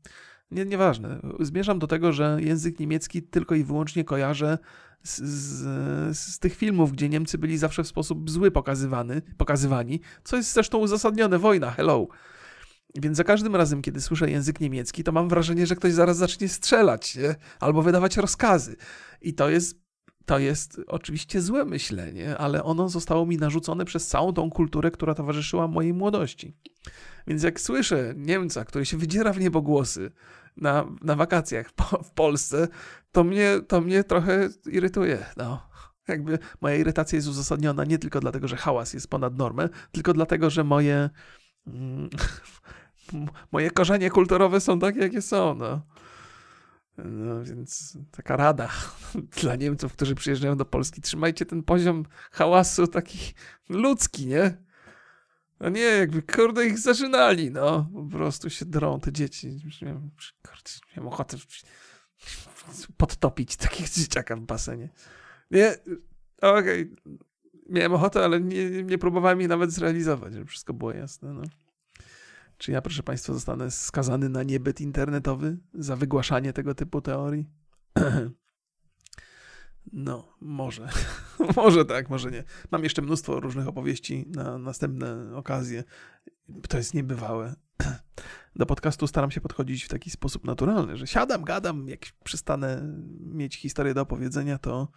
nie, nieważne. Zmierzam do tego, że język niemiecki tylko i wyłącznie kojarzę z, z, z, tych filmów, gdzie Niemcy byli zawsze w sposób zły pokazywany, pokazywani, co jest zresztą uzasadnione. Wojna, hello. Więc za każdym razem, kiedy słyszę język niemiecki, to mam wrażenie, że ktoś zaraz zacznie strzelać nie? albo wydawać rozkazy. I to jest, to jest oczywiście złe myślenie, ale ono zostało mi narzucone przez całą tą kulturę, która towarzyszyła mojej młodości. Więc jak słyszę Niemca, który się wydziera w niebogłosy na, na wakacjach po, w Polsce, to mnie, to mnie trochę irytuje. No. Jakby moja irytacja jest uzasadniona nie tylko dlatego, że hałas jest ponad normę, tylko dlatego, że moje, mm, moje korzenie kulturowe są takie, jakie są. No. No więc taka rada dla Niemców, którzy przyjeżdżają do Polski. Trzymajcie ten poziom hałasu taki ludzki, nie? No nie, jakby kurde ich zażynali, no. Po prostu się drą te dzieci. Miałem, kurde, miałem ochotę podtopić takich dzieciaka w basenie. Nie, okej. Okay. Miałem ochotę, ale nie, nie próbowałem jej nawet zrealizować, żeby wszystko było jasne, no. Czy ja, proszę Państwa, zostanę skazany na niebyt internetowy za wygłaszanie tego typu teorii? No, może. może tak, może nie. Mam jeszcze mnóstwo różnych opowieści na następne okazje. To jest niebywałe. Do podcastu staram się podchodzić w taki sposób naturalny, że siadam, gadam, jak przestanę mieć historię do opowiedzenia, to,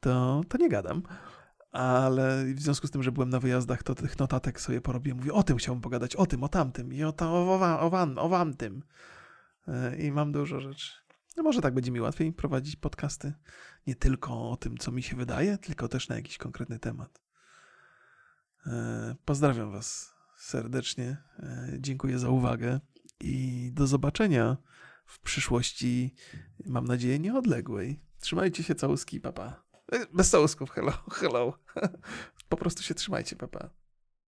to, to nie gadam. Ale w związku z tym, że byłem na wyjazdach, to tych notatek sobie porobię. Mówię, o tym chciałbym pogadać, o tym, o tamtym i o, to, o, o, o, o. E, I mam dużo rzeczy. No może tak będzie mi łatwiej prowadzić podcasty. Nie tylko o tym, co mi się wydaje, tylko też na jakiś konkretny temat. E, pozdrawiam Was serdecznie. E, dziękuję za uwagę i do zobaczenia w przyszłości, mam nadzieję, nieodległej. Trzymajcie się, całuski, papa. E, bez całusków, hello, hello. Po prostu się trzymajcie, papa.